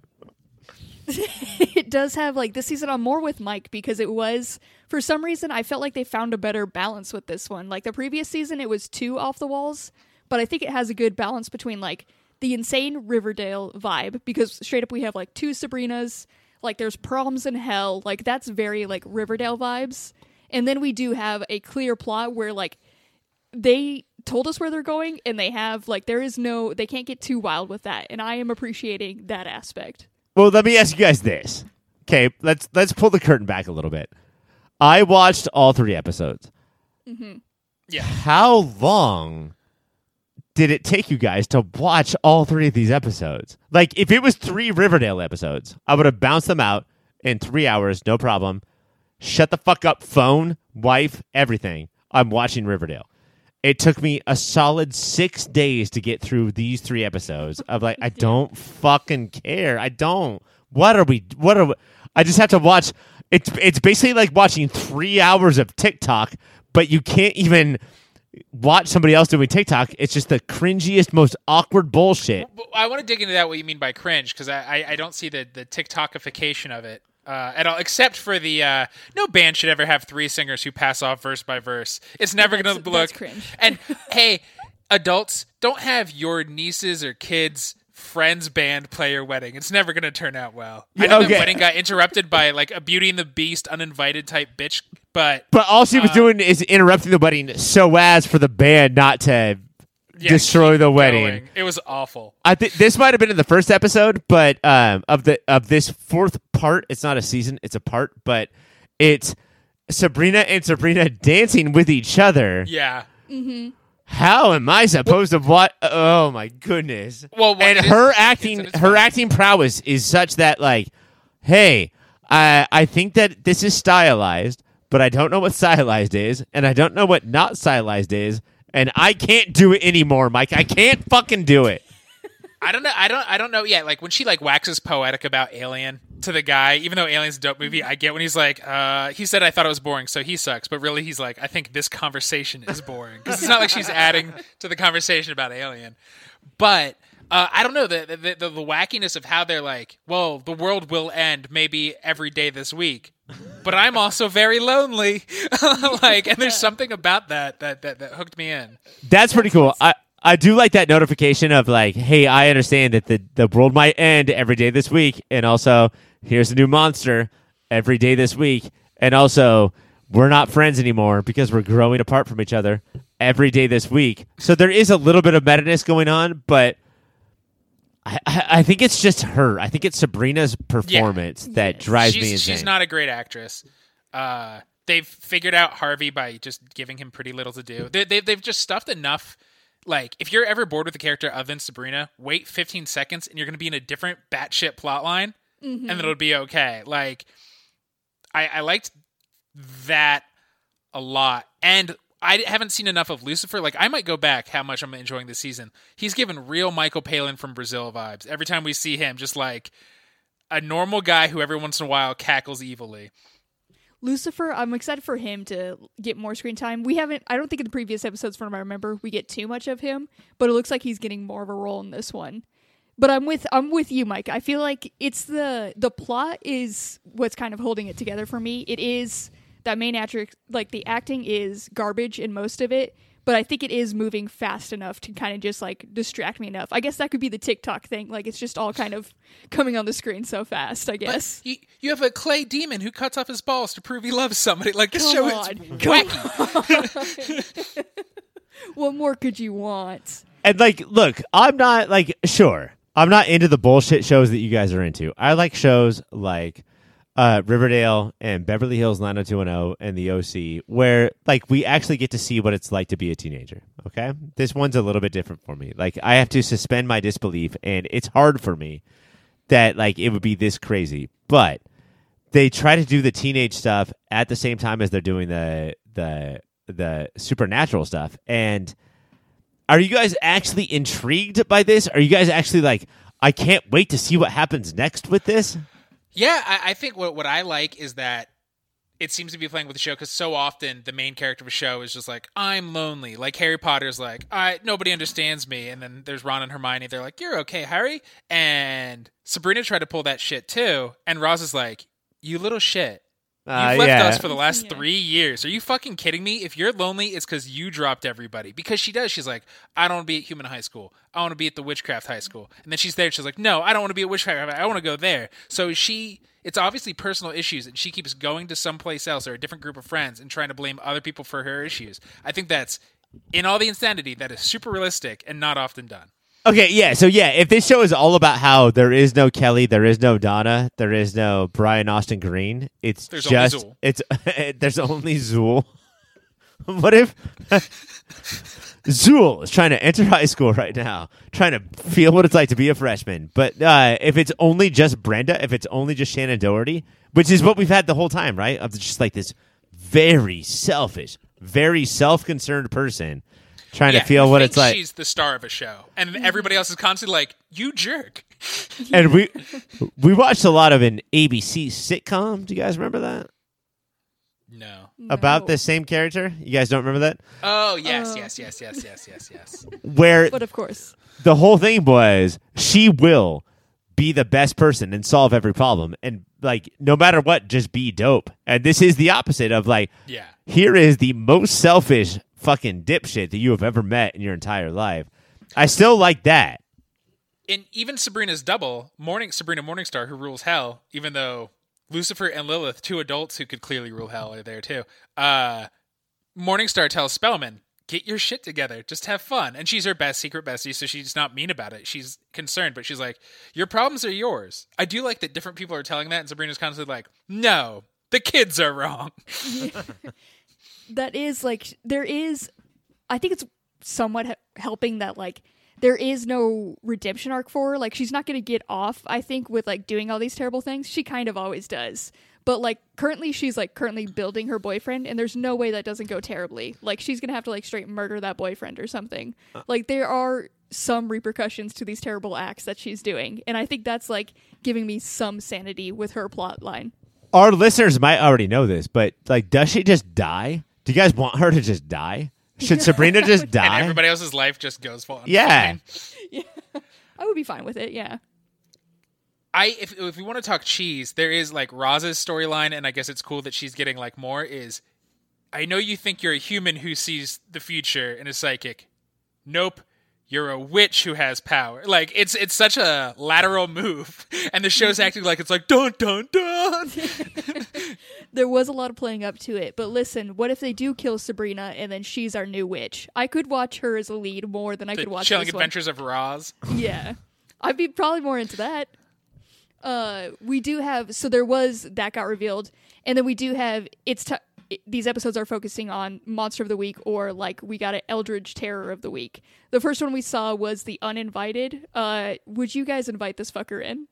Speaker 1: it does have like this season I'm more with Mike because it was for some reason I felt like they found a better balance with this one. Like the previous season it was too off the walls, but I think it has a good balance between like the insane Riverdale vibe because straight up we have like two Sabrinas, like there's proms in hell, like that's very like Riverdale vibes. And then we do have a clear plot where like they told us where they're going and they have like there is no they can't get too wild with that and I am appreciating that aspect.
Speaker 3: well, let me ask you guys this. Okay, let's let's pull the curtain back a little bit. I watched all three episodes. Mm-hmm.
Speaker 2: Yeah.
Speaker 3: How long did it take you guys to watch all three of these episodes? Like, if it was three Riverdale episodes, I would have bounced them out in three hours, no problem. Shut the fuck up, phone, wife, everything. I'm watching Riverdale. It took me a solid six days to get through these three episodes of like, I don't fucking care. I don't. What are we? What are we? I just have to watch. It's it's basically like watching three hours of TikTok, but you can't even watch somebody else doing TikTok. It's just the cringiest, most awkward bullshit.
Speaker 2: I want to dig into that what you mean by cringe because I, I I don't see the the TikTokification of it uh, at all, except for the uh, no band should ever have three singers who pass off verse by verse. It's never going to look
Speaker 1: that's cringe.
Speaker 2: And hey, adults, don't have your nieces or kids. Friends band play your wedding. It's never going to turn out well. I know
Speaker 3: okay.
Speaker 2: the wedding got interrupted by like a Beauty and the Beast uninvited type bitch, but
Speaker 3: But all she was doing is interrupting the wedding so as for the band not to
Speaker 2: yeah,
Speaker 3: destroy the wedding.
Speaker 2: going. It was awful.
Speaker 3: I think this might have been in the first episode, but um, of the of this fourth part, it's not a season; it's a part. But it's Sabrina and Sabrina dancing with each other.
Speaker 2: Yeah.
Speaker 3: How am I supposed to what? Oh my goodness!
Speaker 2: Well, what
Speaker 3: and
Speaker 2: is-
Speaker 3: her
Speaker 2: it's-
Speaker 3: acting, her
Speaker 2: fine.
Speaker 3: acting prowess is such that like, hey, I I think that this is stylized, but I don't know what stylized is, and I don't know what not stylized is, and I can't do it anymore, Mike. I can't fucking do it.
Speaker 2: I don't know. I don't. I don't know yet. Like when she like waxes poetic about Alien to the guy, even though Alien's a dope movie, I get when he's like, uh, he said I thought it was boring, so he sucks. But really, he's like, I think this conversation is boring because it's not like she's adding to the conversation about Alien. But uh, I don't know the the, the the wackiness of how they're like, well, the world will end maybe every day this week. But I'm also very lonely, like, and there's something about that that that, that hooked me in.
Speaker 3: That's pretty cool. I I do like that notification of like, hey, I understand that the the world might end every day this week, and also here's a new monster every day this week, and also we're not friends anymore because we're growing apart from each other every day this week. So there is a little bit of meta-ness going on, but. I, I I think it's just her. I think it's Sabrina's performance that drives
Speaker 2: she's,
Speaker 3: me insane.
Speaker 2: She's not a great actress. Uh, they've figured out Harvey by just giving him pretty little to do. They, they, they've just stuffed enough. Like, if you're ever bored with a character other than Sabrina, wait 15 seconds and you're going to be in a different batshit plot line, and it'll be okay. Like, I, I liked that a lot. And I haven't seen enough of Lucifer. Like, I might go back how much I'm enjoying this season. He's given real Michael Palin from Brazil vibes. Every time we see him, just like a normal guy who every once in a while cackles evilly.
Speaker 1: Lucifer, I'm excited for him to get more screen time. We haven't, I don't think in the previous episodes, from what I remember, we get too much of him, but it looks like he's getting more of a role in this one. But I'm with I'm with you, Mike. I feel like it's the the plot is what's kind of holding it together for me. It is that main actor, like the acting is garbage in most of it, but I think it is moving fast enough to kind of just like distract me enough. I guess that could be the TikTok thing. Like it's just all kind of coming on the screen so fast. I guess.
Speaker 2: You, you have a clay demon who cuts off his balls to prove he loves somebody. Like this
Speaker 1: Come
Speaker 2: show
Speaker 1: on.
Speaker 2: is
Speaker 1: Come
Speaker 2: wacky.
Speaker 1: what more could you want?
Speaker 3: And like, look, I'm not like sure. I'm not into the bullshit shows that you guys are into. I like shows like uh, Riverdale and Beverly Hills 90210 and The OC, where like we actually get to see what it's like to be a teenager. Okay, this one's a little bit different for me. Like I have to suspend my disbelief, and it's hard for me that like it would be this crazy. But they try to do the teenage stuff at the same time as they're doing the the the supernatural stuff, and are you guys actually intrigued by this? Are you guys actually like, I can't wait to see what happens next with this?
Speaker 2: Yeah, I, I think what what I like is that it seems to be playing with the show because so often the main character of a show is just like I'm lonely. Like Harry Potter's like I nobody understands me, and then there's Ron and Hermione. They're like you're okay, Harry. And Sabrina tried to pull that shit too, and Roz is like you little shit. You've
Speaker 3: Uh,
Speaker 2: left
Speaker 3: yeah.
Speaker 2: us for the last
Speaker 1: Yeah.
Speaker 2: three years. Are you fucking kidding me? If you're lonely, it's because you dropped everybody. Because she does. She's like, I don't want to be at human high school. I want to be at the witchcraft high school. And then she's there. She's like, No, I don't want to be at witchcraft. I want to go there. So she, it's obviously personal issues, and she keeps going to someplace else or a different group of friends and trying to blame other people for her issues. I think that's in all the insanity that is super realistic and not often done.
Speaker 3: Okay, yeah. So yeah, if this show is all about how there is no Kelly, there is no Donna, there is no Brian Austin Green, it's
Speaker 2: There's only
Speaker 3: just
Speaker 2: Zool.
Speaker 3: it's there's only Zool. what if Zool is trying to enter high school right now, trying to feel what it's like to be a freshman? But uh, if it's only just Brenda, if it's only just Shannen Doherty, which is what we've had the whole time, right? Of just like this very selfish, very self-concerned person trying
Speaker 2: Yeah,
Speaker 3: to feel what it's
Speaker 2: thinks
Speaker 3: like.
Speaker 2: She's the star of a show, and everybody else is constantly like, "You jerk."
Speaker 3: and we we watched a lot of an ABC sitcom. Do you guys remember that?
Speaker 2: No.
Speaker 3: About
Speaker 1: No.
Speaker 3: the same character? You guys don't remember that?
Speaker 2: Oh yes,
Speaker 1: Uh.
Speaker 2: yes, yes, yes, yes, yes, yes.
Speaker 3: Where
Speaker 1: But of course.
Speaker 3: the whole thing was she will be the best person and solve every problem and like no matter what just be dope. And this is the opposite of like
Speaker 2: Yeah.
Speaker 3: here is the most selfish fucking dipshit that you have ever met in your entire life. I still like that.
Speaker 2: And even Sabrina's double, Morning Sabrina Morningstar, who rules hell, even though Lucifer and Lilith, two adults who could clearly rule hell, are there too. Uh, Morningstar tells Spellman, "Get your shit together, just have fun." And she's her best secret bestie, so she's not mean about it. She's concerned, but she's like, "Your problems are yours." I do like that different people are telling that, and Sabrina's constantly like, "No, the kids are wrong."
Speaker 1: that is like there is i think it's somewhat he- helping that like there is no redemption arc for her. Like she's not going to get off i think with like doing all these terrible things. She kind of always does. But like currently she's like currently building her boyfriend and there's no way that doesn't go terribly. Like she's going to have to like straight murder that boyfriend or something. Uh. Like there are some repercussions to these terrible acts that she's doing and i think that's like giving me some sanity with her plot line.
Speaker 3: Our listeners might already know this, but like does she just die? Do you guys want her to just die? Should Sabrina just die?
Speaker 2: And
Speaker 3: die?
Speaker 2: everybody else's life just goes fine.
Speaker 3: Yeah.
Speaker 1: i would be fine with it yeah
Speaker 2: I if if we want to talk cheese, there is like Roz's storyline, and I guess it's cool that she's getting like more. Is I know you think you're a human who sees the future and is psychic. Nope, you're a witch who has power. Like it's it's such a lateral move, and the show's acting like it's like dun dun dun.
Speaker 1: There was a lot of playing up to it. But listen, what if they do kill Sabrina and then she's our new witch? I could watch her as a lead more than I
Speaker 2: the
Speaker 1: could watch
Speaker 2: chilling adventures of Roz.
Speaker 1: Yeah, I'd be probably more into that. Uh, we do have so there was that got revealed, and then we do have it's t- these episodes are focusing on monster of the week or like we got an eldritch terror of the week. The first one we saw was the uninvited. Uh, would you guys invite this fucker in?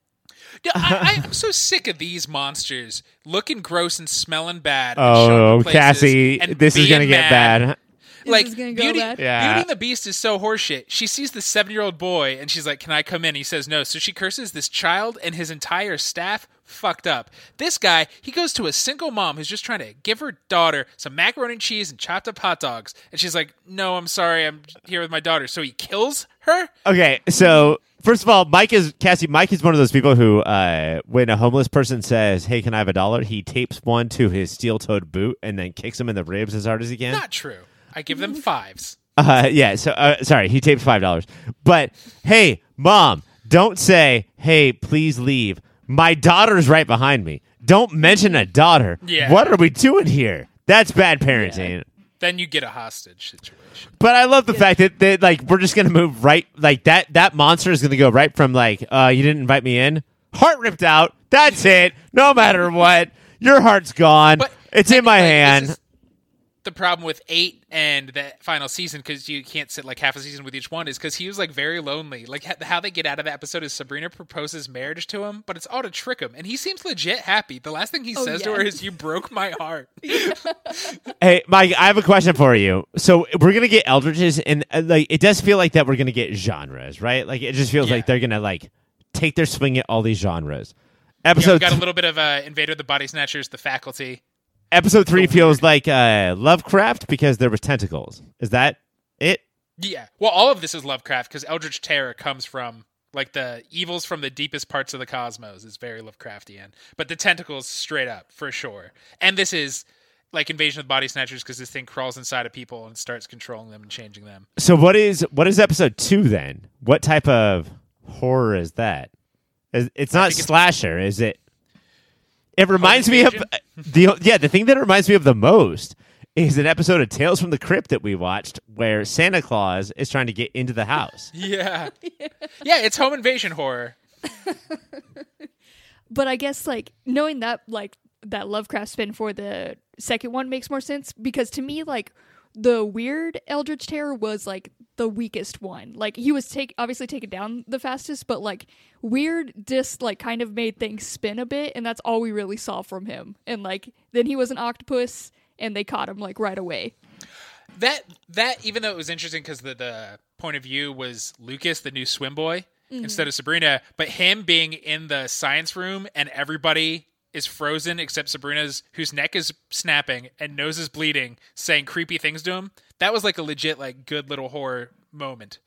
Speaker 2: Yeah, I, I'm so sick of these monsters looking gross and smelling bad.
Speaker 3: Oh, Cassie, this is gonna get
Speaker 2: mad.
Speaker 3: bad.
Speaker 2: like
Speaker 1: this gonna go
Speaker 2: Beauty,
Speaker 1: bad?
Speaker 3: Yeah.
Speaker 2: Beauty and the Beast is so horseshit. She sees the seven year old boy and she's like, "Can I come in?" He says no. So she curses this child and his entire staff. Fucked up. This guy, he goes to a single mom who's just trying to give her daughter some macaroni and cheese and chopped up hot dogs, and she's like, "No, I'm sorry, I'm here with my daughter." So he kills her.
Speaker 3: Okay, so first of all, Mike is Cassie. Mike is one of those people who, uh, when a homeless person says, "Hey, can I have a dollar?" he tapes one to his steel-toed boot and then kicks him in the ribs as hard as he can.
Speaker 2: Not true. I give them fives.
Speaker 3: Uh, yeah. So, uh, sorry, he tapes five dollars. But hey, mom, don't say, "Hey, please leave." My daughter's right behind me. Don't mention a daughter.
Speaker 2: Yeah.
Speaker 3: What are we doing here? That's bad parenting.
Speaker 2: Then you get a hostage situation.
Speaker 3: But I love the fact that, that like we're just gonna move right like that that monster is gonna go right from like uh you didn't invite me in. Heart ripped out. That's it. No matter what. Your heart's gone.
Speaker 2: But
Speaker 3: it's in my hand.
Speaker 2: is The problem with eight and the final season, because you can't sit like half a season with each one, is because he was like very lonely. Like ha- how they get out of the episode is Sabrina proposes marriage to him, but it's all to trick him, and he seems legit happy. The last thing he
Speaker 1: Oh,
Speaker 2: says to her is, "You broke my heart."
Speaker 3: hey Mike I have a question for you so we're gonna get Eldritches and uh, like it does feel like that we're gonna get genres right like it just feels
Speaker 2: Yeah.
Speaker 3: like they're gonna like take their swing at all these genres
Speaker 2: Yeah, we got a little bit of uh, Invader the Body Snatchers, the faculty.
Speaker 3: Episode three feels like uh Lovecraft because there was tentacles is that it
Speaker 2: Yeah. Well, all of this is Lovecraft because Eldritch Terror comes from like the evils from the deepest parts of the cosmos is very Lovecraftian. But the tentacles straight up for sure. And this is like Invasion of the Body Snatchers because this thing crawls inside of people and starts controlling them and changing them.
Speaker 3: So what is what is episode two then? What type of horror is that? It's not
Speaker 2: think it's-
Speaker 3: slasher, is it? It reminds me of? The yeah. The thing that reminds me of the most is an episode of Tales from the Crypt that we watched where Santa Claus is trying to get into the house.
Speaker 2: Yeah. yeah, it's home invasion horror.
Speaker 1: But I guess like knowing that like that Lovecraft spin for the second one makes more sense because to me like the weird Eldritch Terror was like the weakest one. Like he was take obviously taken down the fastest, but like weird just like kind of made things spin a bit, and that's all we really saw from him. And like then he was an octopus, and they caught him like right away.
Speaker 2: That that even though it was interesting because the the point of view was Lucas, the new swim boy, mm-hmm. instead of Sabrina, but him being in the science room and everybody is frozen except Sabrina's, whose neck is snapping and nose is bleeding, saying creepy things to him. That was like a legit like good little horror moment.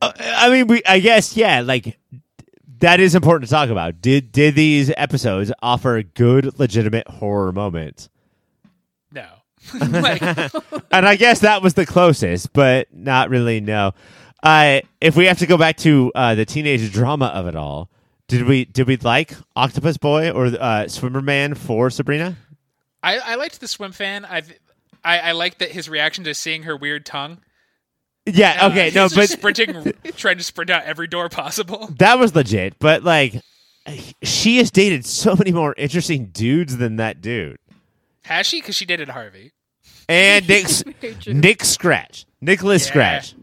Speaker 3: Uh, I mean, we I guess yeah, like that is important to talk about. Did did these episodes offer good, legitimate horror moments?
Speaker 2: No, like
Speaker 3: and I guess that was the closest, but not really. No. Uh, if we have to go back to uh, the teenage drama of it all, did we did we like Octopus Boy or uh, Swimmer Man for Sabrina?
Speaker 2: I, I liked the swim fan. I've, I I liked that his reaction to seeing her weird tongue.
Speaker 3: Yeah.
Speaker 2: Uh,
Speaker 3: okay. No,
Speaker 2: he's
Speaker 3: but
Speaker 2: sprinting, trying to sprint out every door possible.
Speaker 3: that was legit. But like, she has dated so many more interesting dudes than that dude.
Speaker 2: Has she? Because she dated Harvey.
Speaker 3: And Nick Nick Scratch, Nicholas
Speaker 2: Yeah.
Speaker 3: Scratch.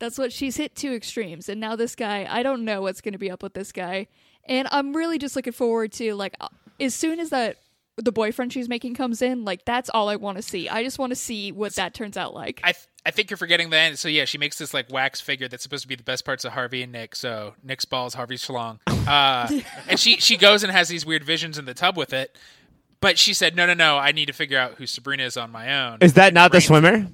Speaker 1: That's what she's hit two extremes. And now this guy, I don't know what's going to be up with this guy. And I'm really just looking forward to like uh, as soon as that the boyfriend she's making comes in, like that's all I want to see. I just want to see what that turns out like.
Speaker 2: I th- I think you're forgetting the end. So yeah, she makes this like wax figure that's supposed to be the best parts of Harvey and Nick. So Nick's balls, Harvey's schlong. Uh, and she she goes and has these weird visions in the tub with it. But she said, no, no, no. I need to figure out who Sabrina is on my own.
Speaker 3: Is that not the swimmer?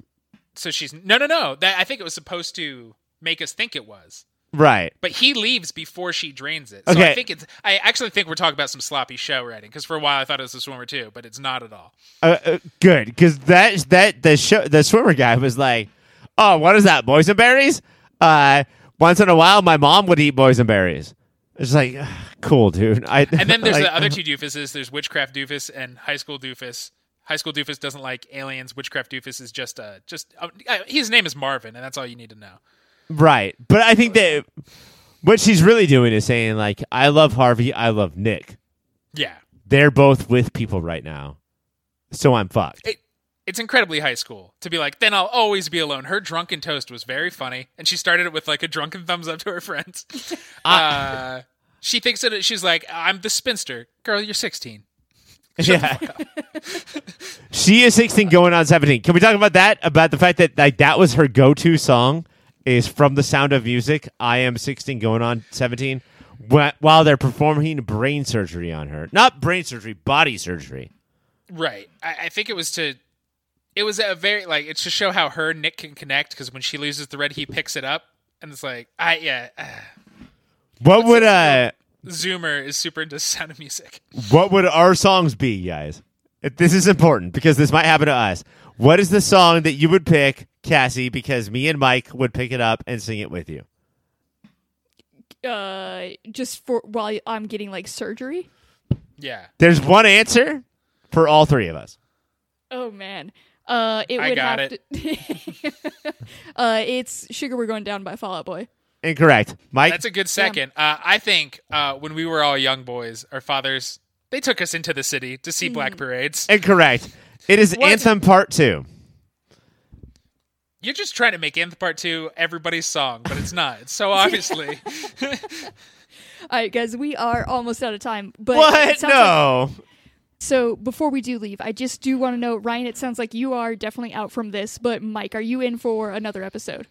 Speaker 2: So she's no, no, no. That I think it was supposed to make us think it was.
Speaker 3: Right.
Speaker 2: But he leaves before she drains it. So
Speaker 3: Okay.
Speaker 2: I think it's. I actually think we're talking about some sloppy show writing because for a while I thought it was the swimmer too, but it's not at all.
Speaker 3: Uh, uh, good, because that that the show the swimmer guy was like, "Oh, what is that? Boysenberries? Uh, once in a while, my mom would eat boysenberries." It's like, cool, dude. I,
Speaker 2: And then there's
Speaker 3: like,
Speaker 2: the other two doofuses. There's witchcraft doofus and high school doofus. High school doofus doesn't like aliens. Witchcraft doofus is just uh just uh, his name is Marvin, and that's all you need to know.
Speaker 3: right, but I think that what she's really doing is saying like, "I love Harvey, I love Nick.
Speaker 2: Yeah,
Speaker 3: They're both with people right now, so I'm fucked."
Speaker 2: it it's incredibly high school to be like. Then I'll always be alone. Her drunken toast was very funny, and she started it with like a drunken thumbs up to her friends. uh, she thinks that it- she's like, I'm the spinster girl. You're 16.
Speaker 3: Yeah. she is 16 going on 17. Can we talk about that? About the fact that like that was her go-to song is from The Sound of Music. I am 16 going on 17 while they're performing brain surgery on her. Not brain surgery, body surgery.
Speaker 2: Right. I, I think it was to. It was a very like it's to show how her and Nick can connect because when she loses the red, he picks it up and it's like I yeah. Uh,
Speaker 3: What would uh
Speaker 2: Zoomer is super into Sound of Music.
Speaker 3: what would our songs be, guys? This is important because this might happen to us. What is the song that you would pick, Cassie, because me and Mike would pick it up and sing it with you?
Speaker 1: Uh, just for while I'm getting like surgery.
Speaker 2: Yeah.
Speaker 3: There's one answer for all three of us.
Speaker 1: Oh man. Uh, it
Speaker 2: I
Speaker 1: would
Speaker 2: got
Speaker 1: have to. uh, it's "Sugar We're Going Down" by Fall Out Boy.
Speaker 3: Incorrect. Mike?
Speaker 2: That's a good second. Uh, I think uh, when we were all young boys, our fathers they took us into the city to see black parades.
Speaker 3: Incorrect. It is
Speaker 2: What?
Speaker 3: Anthem Part 2.
Speaker 2: You're just trying to make Anthem Part Two everybody's song, but it's not. It's so obviously.
Speaker 1: All right, guys, we are almost out of time. But it
Speaker 3: What?
Speaker 1: sounds like-
Speaker 3: No.
Speaker 1: so before we do leave, I just do want to know, Ryan. It sounds like you are definitely out from this, but Mike, are you in for another episode?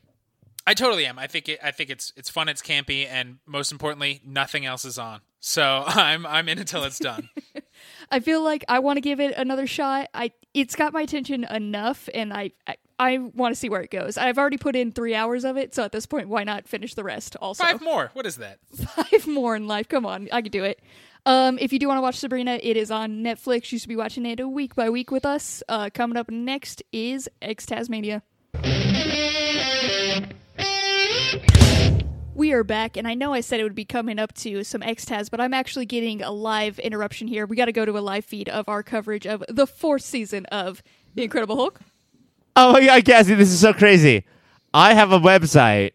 Speaker 2: I totally am. I think it, I think it's it's fun. It's campy, and most importantly, nothing else is on. So I'm I'm in until it's done.
Speaker 1: I feel like I want to give it another shot. I it's got my attention enough, and I I, I want to see where it goes. I've already put in three hours of it, so at this point, why not finish the rest? Also,
Speaker 2: Five more. What is that?
Speaker 1: five more in life. Come on, I can do it. Um, if you do want to watch Sabrina, it is on Netflix. You should be watching it a week by week with us. Uh, coming up next is X-Tasmania. We are back, and I know I said it would be coming up to some X-Taz, but I'm actually getting a live interruption here. We got to go to a live feed of our coverage of the fourth season of The Incredible Hulk.
Speaker 3: Oh my god, Cassie, this is so crazy. I have a website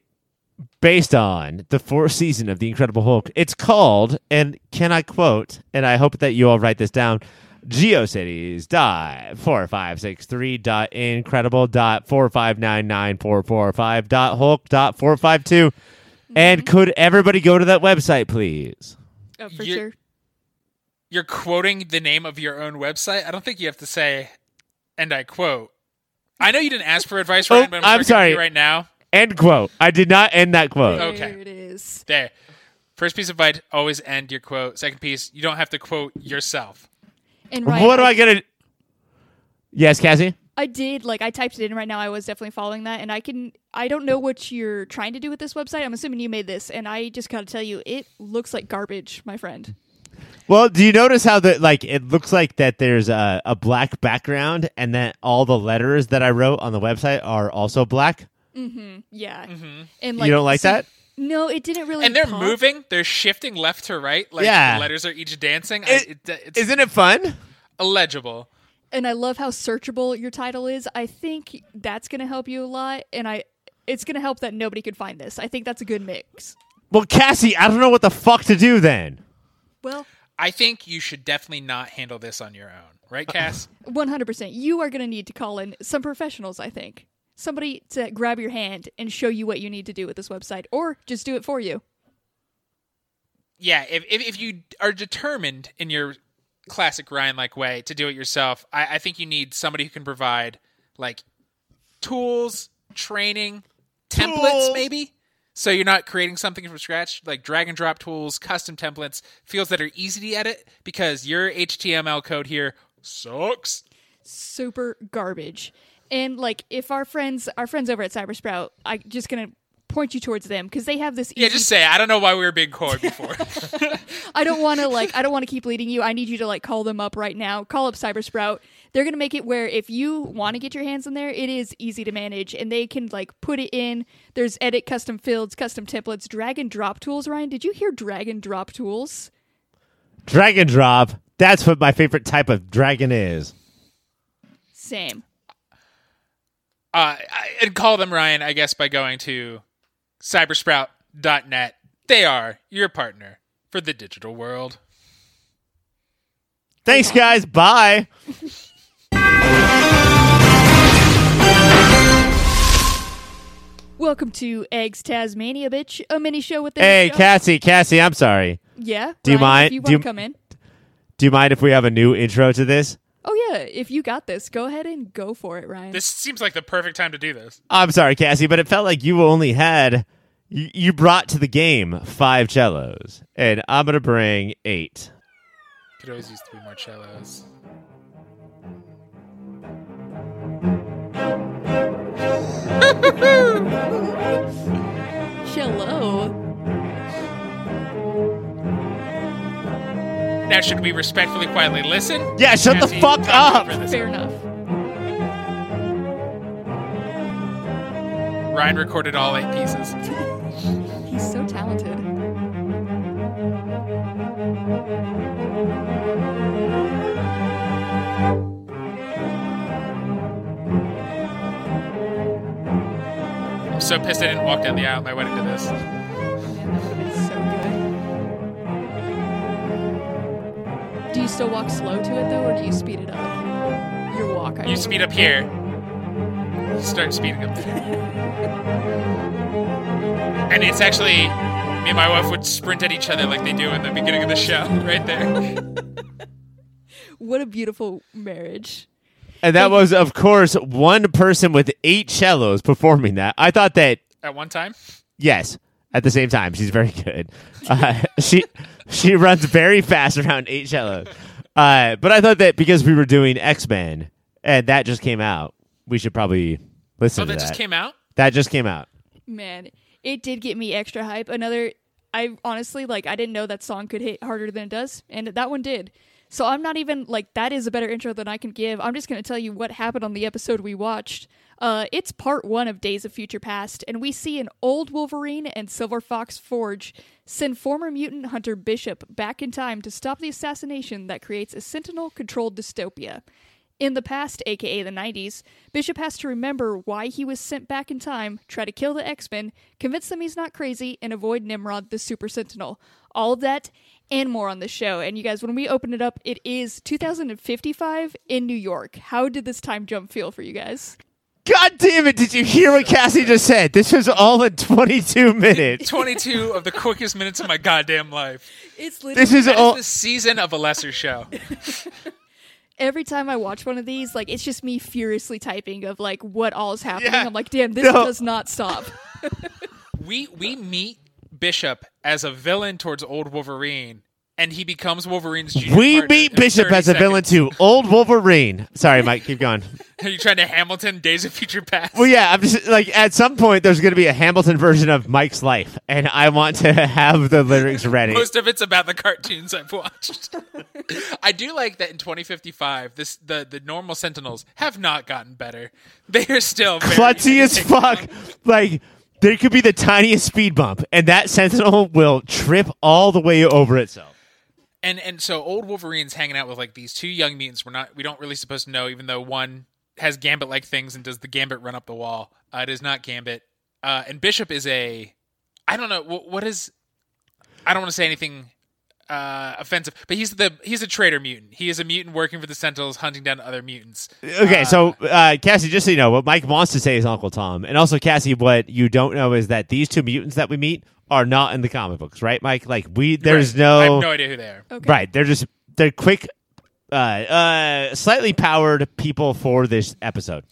Speaker 3: based on the fourth season of The Incredible Hulk. It's called, and can I quote, and I hope that you all write this down, geocities dot four five six three dot incredible dot four five nine nine four four five dot hulk dot four five two. And mm-hmm. could everybody go to that website, please?
Speaker 1: Oh, for
Speaker 2: You-
Speaker 1: sure.
Speaker 2: You're quoting the name of your own website. I don't think you have to say, and I quote. I know you didn't ask for advice,
Speaker 3: Oh,
Speaker 2: but I'm,
Speaker 3: I'm
Speaker 2: gonna give it to
Speaker 3: sorry.
Speaker 2: right now.
Speaker 3: End quote. I did not end that quote.
Speaker 1: There
Speaker 2: Okay.
Speaker 1: it is.
Speaker 2: There. First piece of advice: always end your quote. Second piece: you don't have to quote yourself.
Speaker 1: And Ryan,
Speaker 3: what do I get? Yes, Cassie.
Speaker 1: I did like I typed it in right now. I was definitely following that, and I can. I don't know what you're trying to do with this website. I'm assuming you made this, and I just gotta tell you, it looks like garbage, my friend.
Speaker 3: Well, do you notice how the like it looks like that there's a, a black background and that all the letters that I wrote on the website are also black? Mm-hmm.
Speaker 1: Yeah, mm-hmm. and like
Speaker 3: you don't like
Speaker 1: so-
Speaker 3: that?
Speaker 1: No, it didn't really.
Speaker 2: And they're
Speaker 1: pop.
Speaker 2: moving. They're shifting left to right. Like
Speaker 3: Yeah.
Speaker 2: the letters are each dancing. I,
Speaker 3: It-
Speaker 2: it, it's
Speaker 3: Isn't it fun?
Speaker 2: illegible.
Speaker 1: And I love how searchable your title is. I think that's gonna help you a lot, and I. It's gonna help that nobody could find this. I think that's a good mix.
Speaker 3: Well, Cassie, I don't know what the fuck to do then.
Speaker 1: Well,
Speaker 2: I think you should definitely not handle this on your own, right, uh, Cass?
Speaker 1: 100%. You are going to need to call in some professionals, I think. Somebody to grab your hand and show you what you need to do with this website, or just do it for you.
Speaker 2: yeah, if, if if you are determined in your classic Ryan like way to do it yourself, I, I think you need somebody who can provide like tools, training, templates,
Speaker 3: Tools.
Speaker 2: maybe. So you're not creating something from scratch, like drag and drop tools, custom templates, fields that are easy to edit because your HTML code here sucks.
Speaker 1: Super garbage. And like, if our friends, our friends over at Cybersprout, I'm just gonna point you towards them because they have this.
Speaker 2: Yeah, just say. I don't know why we were being coy before.
Speaker 1: I don't want to like. I don't want to keep leading you. I need you to like call them up right now. Call up Cybersprout. They're gonna make it where if you want to get your hands in there, it is easy to manage, and they can like put it in. There's edit custom fields, custom templates, drag and drop tools. Ryan, did you hear drag and drop tools?
Speaker 3: Drag and drop. That's what my favorite type of dragon is.
Speaker 1: Same.
Speaker 2: uh, I- and call them Ryan, I guess, by going to cybersprout.net. They are your partner for the digital world.
Speaker 3: Thanks, guys. Bye.
Speaker 1: Welcome to X-Tasmania, bitch, a mini show with the
Speaker 3: Hey,
Speaker 1: show.
Speaker 3: Cassie, Cassie, I'm sorry.
Speaker 1: Yeah.
Speaker 3: Do you
Speaker 1: Ryan,
Speaker 3: mind-
Speaker 1: If you
Speaker 3: do you-
Speaker 1: to come in?
Speaker 3: Do you mind if we have a new intro to this?
Speaker 1: Oh yeah, if you got this, go ahead and go for it, Ryan.
Speaker 2: This seems like the perfect time to do this.
Speaker 3: I'm sorry, Cassie, but it felt like you only had you, you brought to the game five cellos, and I'm gonna bring eight.
Speaker 2: Could always use three more cellos.
Speaker 1: Hello.
Speaker 2: Now, should we respectfully, quietly listen?
Speaker 3: Yeah, shut the
Speaker 2: Cassie,
Speaker 3: fuck up.
Speaker 2: over this.
Speaker 1: Fair enough.
Speaker 2: Ryan recorded all eight pieces.
Speaker 1: He's so talented.
Speaker 2: I'm so pissed I didn't walk down the aisle at my wedding to this.
Speaker 1: Still walk slow to it though, or do you speed it up? Your walk. I
Speaker 2: You
Speaker 1: mean.
Speaker 2: speed up here. Start speeding up. and it's actually me and my wife would sprint at each other like they do in the beginning of the show, right there.
Speaker 1: What a beautiful marriage.
Speaker 3: And that was, of course, one person with eight cellos performing that. I thought that
Speaker 2: At one time.
Speaker 3: yes, at the same time, she's very good. Uh, she she runs very fast around eight cellos. Uh, but I thought that because we were doing X Men and that just came out, we should probably listen
Speaker 2: Oh,
Speaker 3: to
Speaker 2: that
Speaker 3: that.
Speaker 2: just came out.
Speaker 3: that just came out.
Speaker 1: Man, it did get me extra hype. Another, I honestly like. I didn't know that song could hit harder than it does, and that one did. So I'm not even like that is a better intro than I can give. I'm just gonna tell you what happened on the episode we watched. Uh, it's part one of Days of Future Past, and we see an old Wolverine and Silver Fox Forge send former mutant hunter Bishop back in time to stop the assassination that creates a Sentinel-controlled dystopia. In the past, aka the 90s, Bishop has to remember why he was sent back in time, try to kill the X Men, convince them he's not crazy, and avoid Nimrod, the Super Sentinel. All that and more on the show. And you guys, when we open it up, it is 2055 in New York. How did this time jump feel for you guys?
Speaker 3: God damn it! Did you hear what Cassie just said? This was all in 22 minutes.
Speaker 2: 22 of the quickest minutes of my goddamn life.
Speaker 1: It's
Speaker 3: This is
Speaker 2: That
Speaker 3: all.
Speaker 2: the season of a lesser show.
Speaker 1: every time I watch one of these, like it's just me furiously typing of like what all is happening.
Speaker 3: Yeah.
Speaker 1: I'm like, damn, this
Speaker 3: No.
Speaker 1: does not stop.
Speaker 2: We we meet Bishop as a villain towards old Wolverine, and he becomes Wolverine's junior
Speaker 3: We meet Bishop
Speaker 2: 30
Speaker 3: as a villain too. Old Wolverine. Sorry, Mike. Keep going.
Speaker 2: Are you trying to Hamilton Days of Future Past?
Speaker 3: Well, yeah, I'm just like at some point there's going to be a Hamilton version of Mike's life, and I want to have the lyrics ready.
Speaker 2: Most of it's about the cartoons I've watched. I do like that in 2055, this the the normal Sentinels have not gotten better. They are still very
Speaker 3: Klutzy as
Speaker 2: easy to take
Speaker 3: fuck. Like there could be the tiniest speed bump, and that Sentinel will trip all the way over itself.
Speaker 2: And and so old Wolverine's hanging out with like these two young mutants. We're not we don't really supposed to know, even though one has Gambit like things and does the Gambit run up the wall. Uh, it is not Gambit. Uh, and Bishop is a I don't know what, what is. I don't want to say anything uh, offensive, but he's the he's a traitor mutant. He is a mutant working for the Sentinels, hunting down other mutants.
Speaker 3: Okay, so uh, Cassie, just so you know, what Mike wants to say is Uncle Tom, and also Cassie, what you don't know is that these two mutants that we meet are not in the comic books, right, Mike? Like we, there's
Speaker 2: Right.
Speaker 3: no,
Speaker 2: I have no idea who they are.
Speaker 1: Okay.
Speaker 3: right. They're just they're quick, uh, uh, slightly powered people for this episode.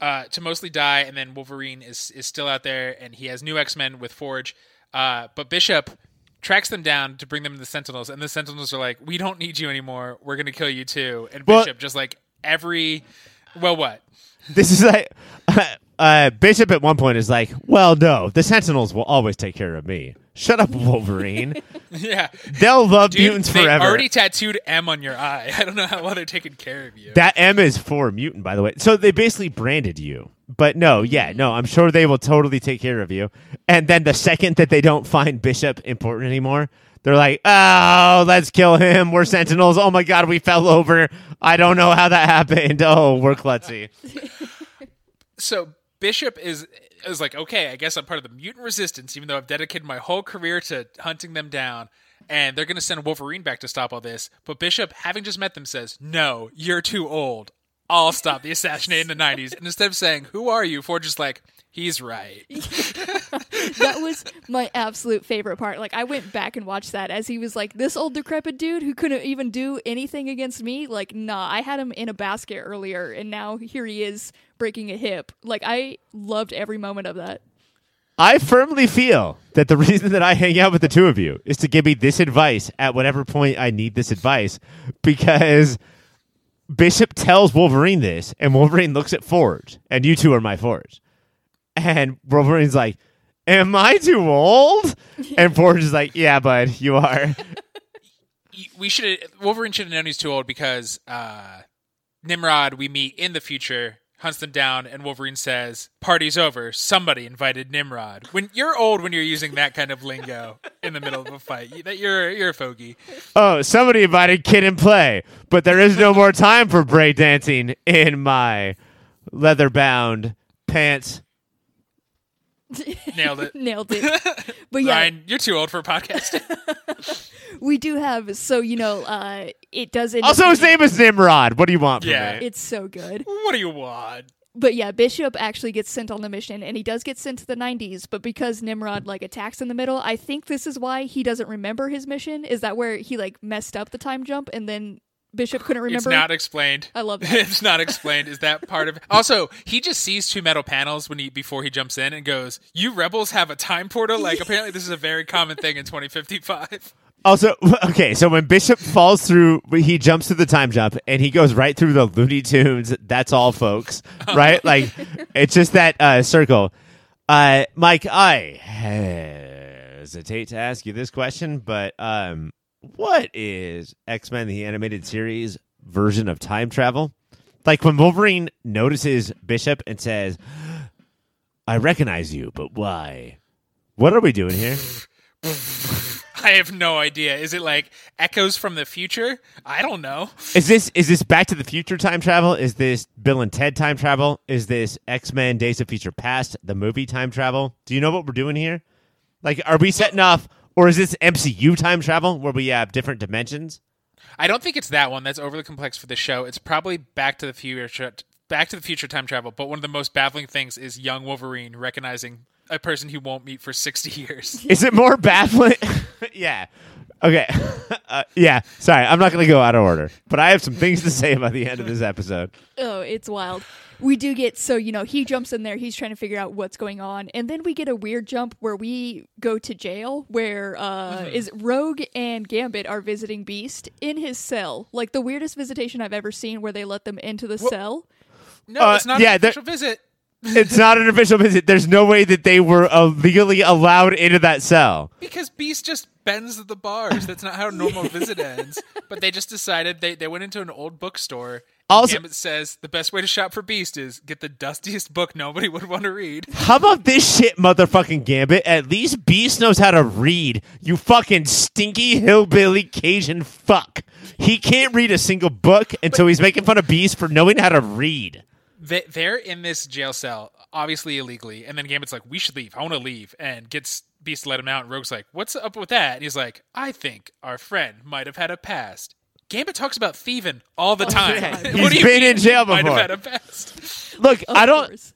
Speaker 2: uh, to mostly die, and then Wolverine is is still out there, and he has new X Men with Forge. Uh, but Bishop tracks them down to bring them to the Sentinels, and the Sentinels are like, "We don't need you anymore. We're gonna kill you too." And
Speaker 3: Well-
Speaker 2: Bishop just like every, well, what?
Speaker 3: This is like uh, Bishop at one point is like, "Well, no, the Sentinels will always take care of me." Shut up, Wolverine.
Speaker 2: yeah,
Speaker 3: They'll love
Speaker 2: Dude,
Speaker 3: mutants
Speaker 2: they
Speaker 3: forever.
Speaker 2: already tattooed M on your eye. I don't know how well they're taking care of you.
Speaker 3: That M is for mutant, by the way. So they basically branded you. But no, yeah, no, I'm sure they will totally take care of you. And then the second that they don't find Bishop important anymore, they're like, oh, let's kill him. We're Sentinels. Oh my God, we fell over. I don't know how that happened. Oh, we're klutzy.
Speaker 2: so Bishop is is like, okay, I guess I'm part of the mutant resistance, even though I've dedicated my whole career to hunting them down. And they're going to send Wolverine back to stop all this. But Bishop, having just met them, says, "No, you're too old. I'll stop the assassinate in the '90s." And instead of saying, "Who are you?" Forge is like, "He's right."
Speaker 1: that was my absolute favorite part. Like I went back and watched that as he was like this old decrepit dude who couldn't even do anything against me. Like, nah, I had him in a basket earlier and now here he is breaking a hip. Like I loved every moment of that.
Speaker 3: I firmly feel that the reason that I hang out with the two of you is to give me this advice at whatever point I need this advice because Bishop tells Wolverine this and Wolverine looks at Forge and you two are my Forge. And Wolverine's like, Am I too old? And Forge is like, Yeah, bud, you are.
Speaker 2: we should Wolverine should have known he's too old because uh, Nimrod we meet in the future hunts them down and Wolverine says, "Party's over. Somebody invited Nimrod." When you're old when you're using that kind of lingo in the middle of a fight, that you're you're a fogey.
Speaker 3: Oh, somebody invited Kid and Play, but there is no more time for breakdancing in my leather bound pants.
Speaker 2: Nailed it.
Speaker 1: Nailed it. But yeah,
Speaker 2: Ryan, you're too old for podcasting.
Speaker 1: we do have so you know, uh it does. not
Speaker 3: Also,
Speaker 1: up
Speaker 3: his name is Nimrod. What do you want from
Speaker 2: Yeah.
Speaker 3: me?
Speaker 1: it's so good.
Speaker 2: what do you want?
Speaker 1: But yeah, Bishop actually gets sent on the mission, and he does get sent to the 90s. But because Nimrod like attacks in the middle, I think this is why he doesn't remember his mission. Is that where he like messed up the time jump, and then Bishop couldn't remember?
Speaker 2: It's not explained.
Speaker 1: I love that.
Speaker 2: it's not explained. Is that part of? Also, he just sees two metal panels when he before he jumps in and goes, "You rebels have a time portal." Like apparently, this is a very common thing in 2055.
Speaker 3: Also, okay, so when Bishop falls through, he jumps to the time jump and he goes right through the Looney Tunes. That's all, folks. Right? like, it's just that uh, circle. Uh, Mike, I hesitate to ask you this question, but um, what is X Men the animated series version of time travel? Like when Wolverine notices Bishop and says, "I recognize you, but why? What are we doing here?"
Speaker 2: I have no idea. Is it like echoes from the future? I don't know.
Speaker 3: Is this is this Back to the Future time travel? Is this Bill and Ted time travel? Is this X Men Days of Future Past the movie time travel? Do you know what we're doing here? Like, are we setting off, or is this MCU time travel where we have different dimensions?
Speaker 2: I don't think it's that one. That's overly complex for the show. It's probably Back to the Future, Back to the Future time travel. But one of the most baffling things is young Wolverine recognizing a person he won't meet for 60 years.
Speaker 3: Is it more baffling? yeah. Okay. uh, yeah. Sorry, I'm not going to go out of order, but I have some things to say about the end of this episode.
Speaker 1: Oh, it's wild. We do get so you know he jumps in there. He's trying to figure out what's going on, and then we get a weird jump where we go to jail, where uh, is Rogue and Gambit are visiting Beast in his cell. Like the weirdest visitation I've ever seen, where they let them into the cell.
Speaker 2: No,
Speaker 3: Uh,
Speaker 2: it's not
Speaker 3: yeah,
Speaker 2: an
Speaker 3: there-
Speaker 2: official visit.
Speaker 3: It's not an official visit. There's no way that they were uh, legally allowed into that cell.
Speaker 2: Because Beast just bends the bars. That's not how a normal visit ends. But they just decided they, they went into an old bookstore.
Speaker 3: Also-
Speaker 2: Gambit says the best way to shop for Beast is get the dustiest book nobody would want to read.
Speaker 3: How about this shit, motherfucking Gambit? At least Beast knows how to read. You fucking stinky hillbilly Cajun fuck. He can't read a single book until he's making fun of Beast for knowing how to read.
Speaker 2: They, they're in this jail cell, obviously illegally. And then Gambit's like, we should leave. I want to leave. And gets Beast to let him out. And Rogue's like, what's up with that? And he's like, I think our friend might have had a past. Gambit talks about thieving all the time.
Speaker 1: yeah.
Speaker 2: what
Speaker 3: He's
Speaker 2: do you
Speaker 3: been
Speaker 2: mean
Speaker 3: in jail
Speaker 2: Might
Speaker 3: before.
Speaker 2: have had a past.
Speaker 3: Look,
Speaker 1: Of
Speaker 3: I don't.
Speaker 1: course.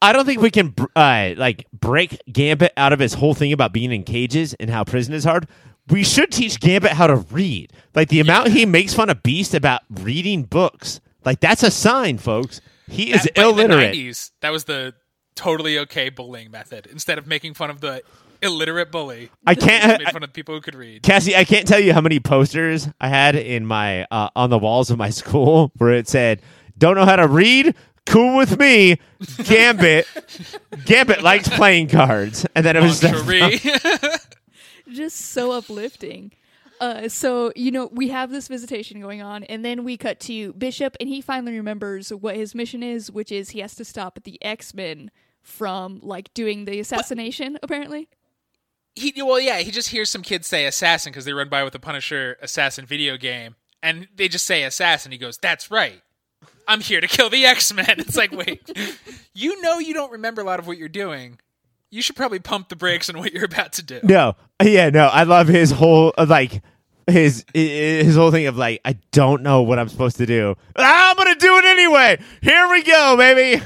Speaker 3: I don't think we can uh, like break Gambit out of his whole thing about being in cages and how prison is hard. We should teach Gambit how to read. Like the amount he makes fun of Beast about reading books. Like that's a sign, folks. He is
Speaker 2: That- but in the
Speaker 3: illiterate.
Speaker 2: 90s, that was the totally okay bullying method. Instead of making fun of the illiterate bully,
Speaker 3: I can't.
Speaker 2: make fun of people who could read.
Speaker 3: Cassie, I can't tell you how many posters I had in my uh, on the walls of my school where it said, "Don't know how to read? Cool with me." Gambit, Gambit likes playing cards, and then it was just
Speaker 1: so uplifting. Uh, so you know we have this visitation going on, and then we cut to Bishop, and he finally remembers what his mission is, which is he has to stop the X Men from like doing the assassination. Apparently,
Speaker 2: he well, yeah, he just hears some kids say assassin because they run by with the Punisher assassin video game, and they just say assassin. He goes, "That's right." I'm here to kill the X Men. It's like, wait, you know you don't remember a lot of what you're doing. You should probably pump the brakes on what you're about to do.
Speaker 3: no, yeah, no. I love his whole like his his whole thing of like I don't know what I'm supposed to do. Ah, I'm gonna do it anyway. Here we go, baby.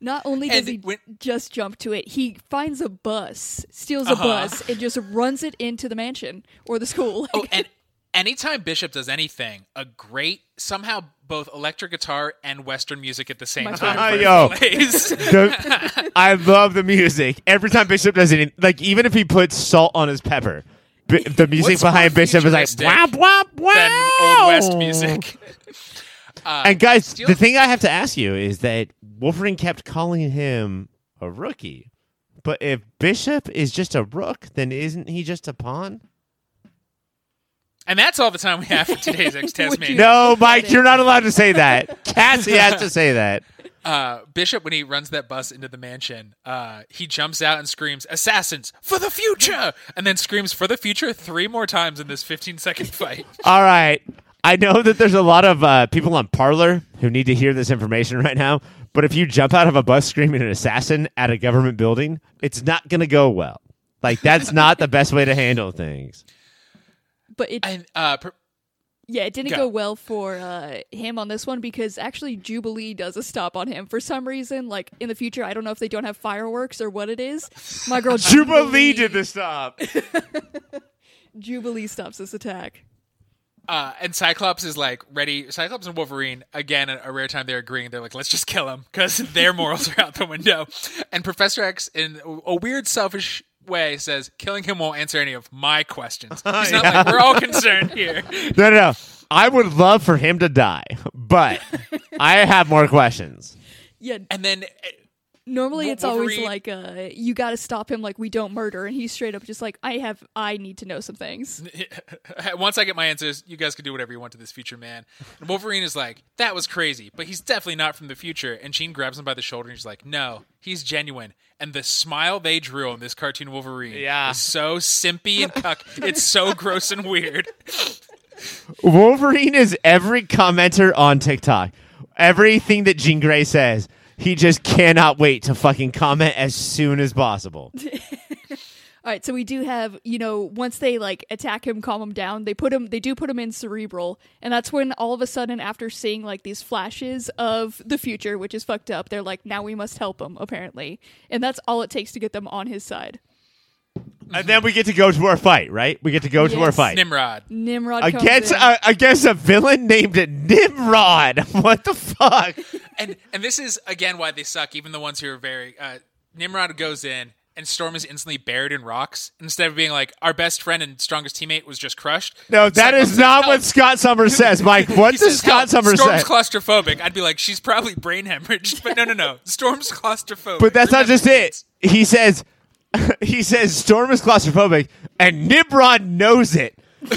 Speaker 1: Not only does
Speaker 2: And
Speaker 1: he
Speaker 2: when-
Speaker 1: just jump to it, he finds a bus, steals a
Speaker 2: Uh-huh.
Speaker 1: bus, and just runs it into the mansion or the school.
Speaker 2: Oh, and anytime Bishop does anything, a great somehow both electric guitar and Western music at the same
Speaker 1: My
Speaker 2: time
Speaker 3: favorite. Yo. The- I love the music. Every time Bishop does it, like even if he puts salt on his pepper, b- the music
Speaker 2: What's
Speaker 3: behind Bishop is like
Speaker 2: futuristic
Speaker 3: whap whap wow.
Speaker 2: than old West music. Uh,
Speaker 3: And guys,
Speaker 2: Steel-
Speaker 3: the thing I have to ask you is that Wolverine kept calling him a rookie. But if Bishop is just a rook, then isn't he just a pawn?
Speaker 2: and that's all the time we have for today's X
Speaker 1: Would
Speaker 2: Tasmania.
Speaker 3: No, Mike, you're not allowed to say that. Cassie has to say that.
Speaker 2: Uh, Bishop, when he runs that bus into the mansion, uh, he jumps out and screams, "Assassins for the future!" and then screams "for the future" three more times in this 15 second fight.
Speaker 3: All right. I know that there's a lot of uh, people on Parler who need to hear this information right now, but if you jump out of a bus screaming an assassin at a government building, it's not going to go well. Like, that's not the best way to handle things.
Speaker 1: but it,
Speaker 2: And uh, per-
Speaker 1: yeah, it didn't
Speaker 2: Go.
Speaker 1: go well for uh, him on this one because actually Jubilee does a stop on him for some reason. Like in the future, I don't know if they don't have fireworks or what it is. My girl
Speaker 3: Jubilee did the stop.
Speaker 1: Jubilee stops this attack.
Speaker 2: Uh, and Cyclops is like ready. Cyclops and Wolverine again. A, a rare time they're agreeing. They're like, let's just kill him because their morals are out the window. And Professor X, in a weird, selfish way, says killing him won't answer any of my questions. He's not
Speaker 3: Yeah.
Speaker 2: like we're all concerned here.
Speaker 3: No, no, no. I would love for him to die, but I have more questions.
Speaker 1: Yeah,
Speaker 2: And then
Speaker 1: normally
Speaker 2: Wo-
Speaker 1: it's always
Speaker 2: Wolverine-
Speaker 1: like uh, you got to stop him. Like we don't murder, and he's straight up just like I have. I need to know some things.
Speaker 2: once I get my answers, you guys can do whatever you want to this future man. And Wolverine is like, that was crazy, but he's definitely not from the future. And Jean grabs him by the shoulder and she's like, no, he's genuine. And the smile they drew on this cartoon Wolverine
Speaker 3: Yeah.
Speaker 2: is so simpy and cuck. it's so gross and weird.
Speaker 3: Wolverine is every commenter on TikTok. Everything that Jean Grey says, he just cannot wait to fucking comment as soon as possible.
Speaker 1: All right, so we do have, you know, once they like attack him, calm him down, they put him, they do put him in Cerebro, and that's when all of a sudden, after seeing like these flashes of the future, which is fucked up, they're like, now we must help him, apparently, and that's all it takes to get them on his side.
Speaker 3: And then we get to go to our fight, right? We get to go to our
Speaker 1: Yes.
Speaker 3: fight.
Speaker 2: Nimrod.
Speaker 1: Nimrod comes
Speaker 3: Against
Speaker 1: in.
Speaker 3: uh, against a villain named Nimrod. What the fuck?
Speaker 2: And and this is again why they suck, even the ones who are very uh, Nimrod goes in and Storm is instantly buried in rocks. Instead of being like, our best friend and strongest teammate was just crushed.
Speaker 3: No, that
Speaker 2: Cyclops
Speaker 3: is not
Speaker 2: "Help."
Speaker 3: what Scott Summers says, Mike. What
Speaker 2: He
Speaker 3: does
Speaker 2: says,
Speaker 3: Scott
Speaker 2: "Help,
Speaker 3: Summers say?
Speaker 2: Storm's claustrophobic. I'd be like, she's probably brain hemorrhaged. But no, no, no. Storm's claustrophobic.
Speaker 3: But that's not just it. He says he says Storm is claustrophobic and Nimrod knows it.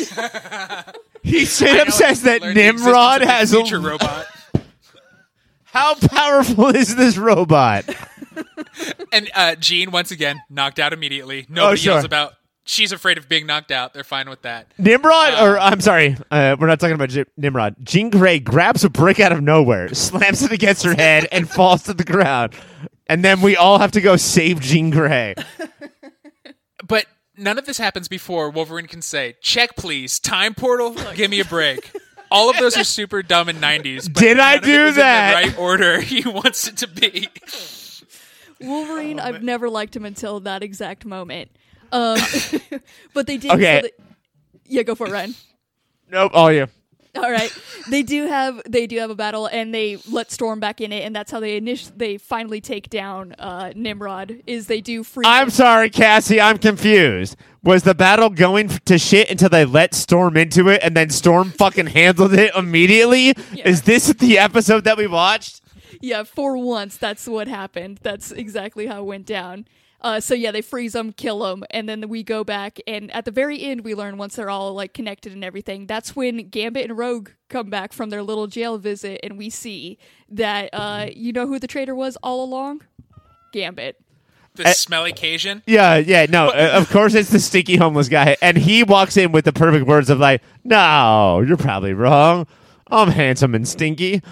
Speaker 3: he straight up says that Nimrod has a
Speaker 2: future robot.
Speaker 3: How powerful is this robot?
Speaker 2: And uh, Jean, once again, knocked out immediately. Nobody
Speaker 3: Oh, sure.
Speaker 2: yells about. She's afraid of being knocked out. They're fine with that.
Speaker 3: Nimrod,
Speaker 2: Uh,
Speaker 3: or I'm sorry, uh, we're not talking about J- Nimrod. Jean Grey grabs a brick out of nowhere, slams it against her head, and falls to the ground. And then we all have to go save Jean Grey.
Speaker 2: But none of this happens before Wolverine can say, "Check, please. Time portal. Give me a break." All of those are super dumb in '90s. But
Speaker 3: Did I
Speaker 2: none of it
Speaker 3: do
Speaker 2: was in
Speaker 3: that?
Speaker 2: the right order he wants it to be.
Speaker 1: Wolverine,
Speaker 3: Oh,
Speaker 1: I've never liked him until that exact moment. Um, but they did.
Speaker 3: Okay.
Speaker 1: So that- yeah, go for it, Ryan.
Speaker 3: Nope, all you.
Speaker 1: All right, they do have they do have a battle, and they let Storm back in it, and that's how they init- they finally take down uh, Nimrod. Is they do free.
Speaker 3: I'm sorry, Cassie, I'm confused. Was the battle going to shit until they let Storm into it and then Storm fucking handled it immediately? Is this the episode that we watched?
Speaker 1: Yeah, for once, that's what happened. That's exactly how it went down. Uh, so yeah, they freeze them, kill them, and then we go back. And at the very end, we learn once they're all like connected and everything. That's when Gambit and Rogue come back from their little jail visit, and we see that uh, you know who the traitor was all along. Gambit.
Speaker 2: The smelly Cajun.
Speaker 3: Yeah, yeah, no, uh, of course it's the stinky homeless guy. And he walks in with the perfect words of like, no, you're probably wrong. I'm handsome and stinky.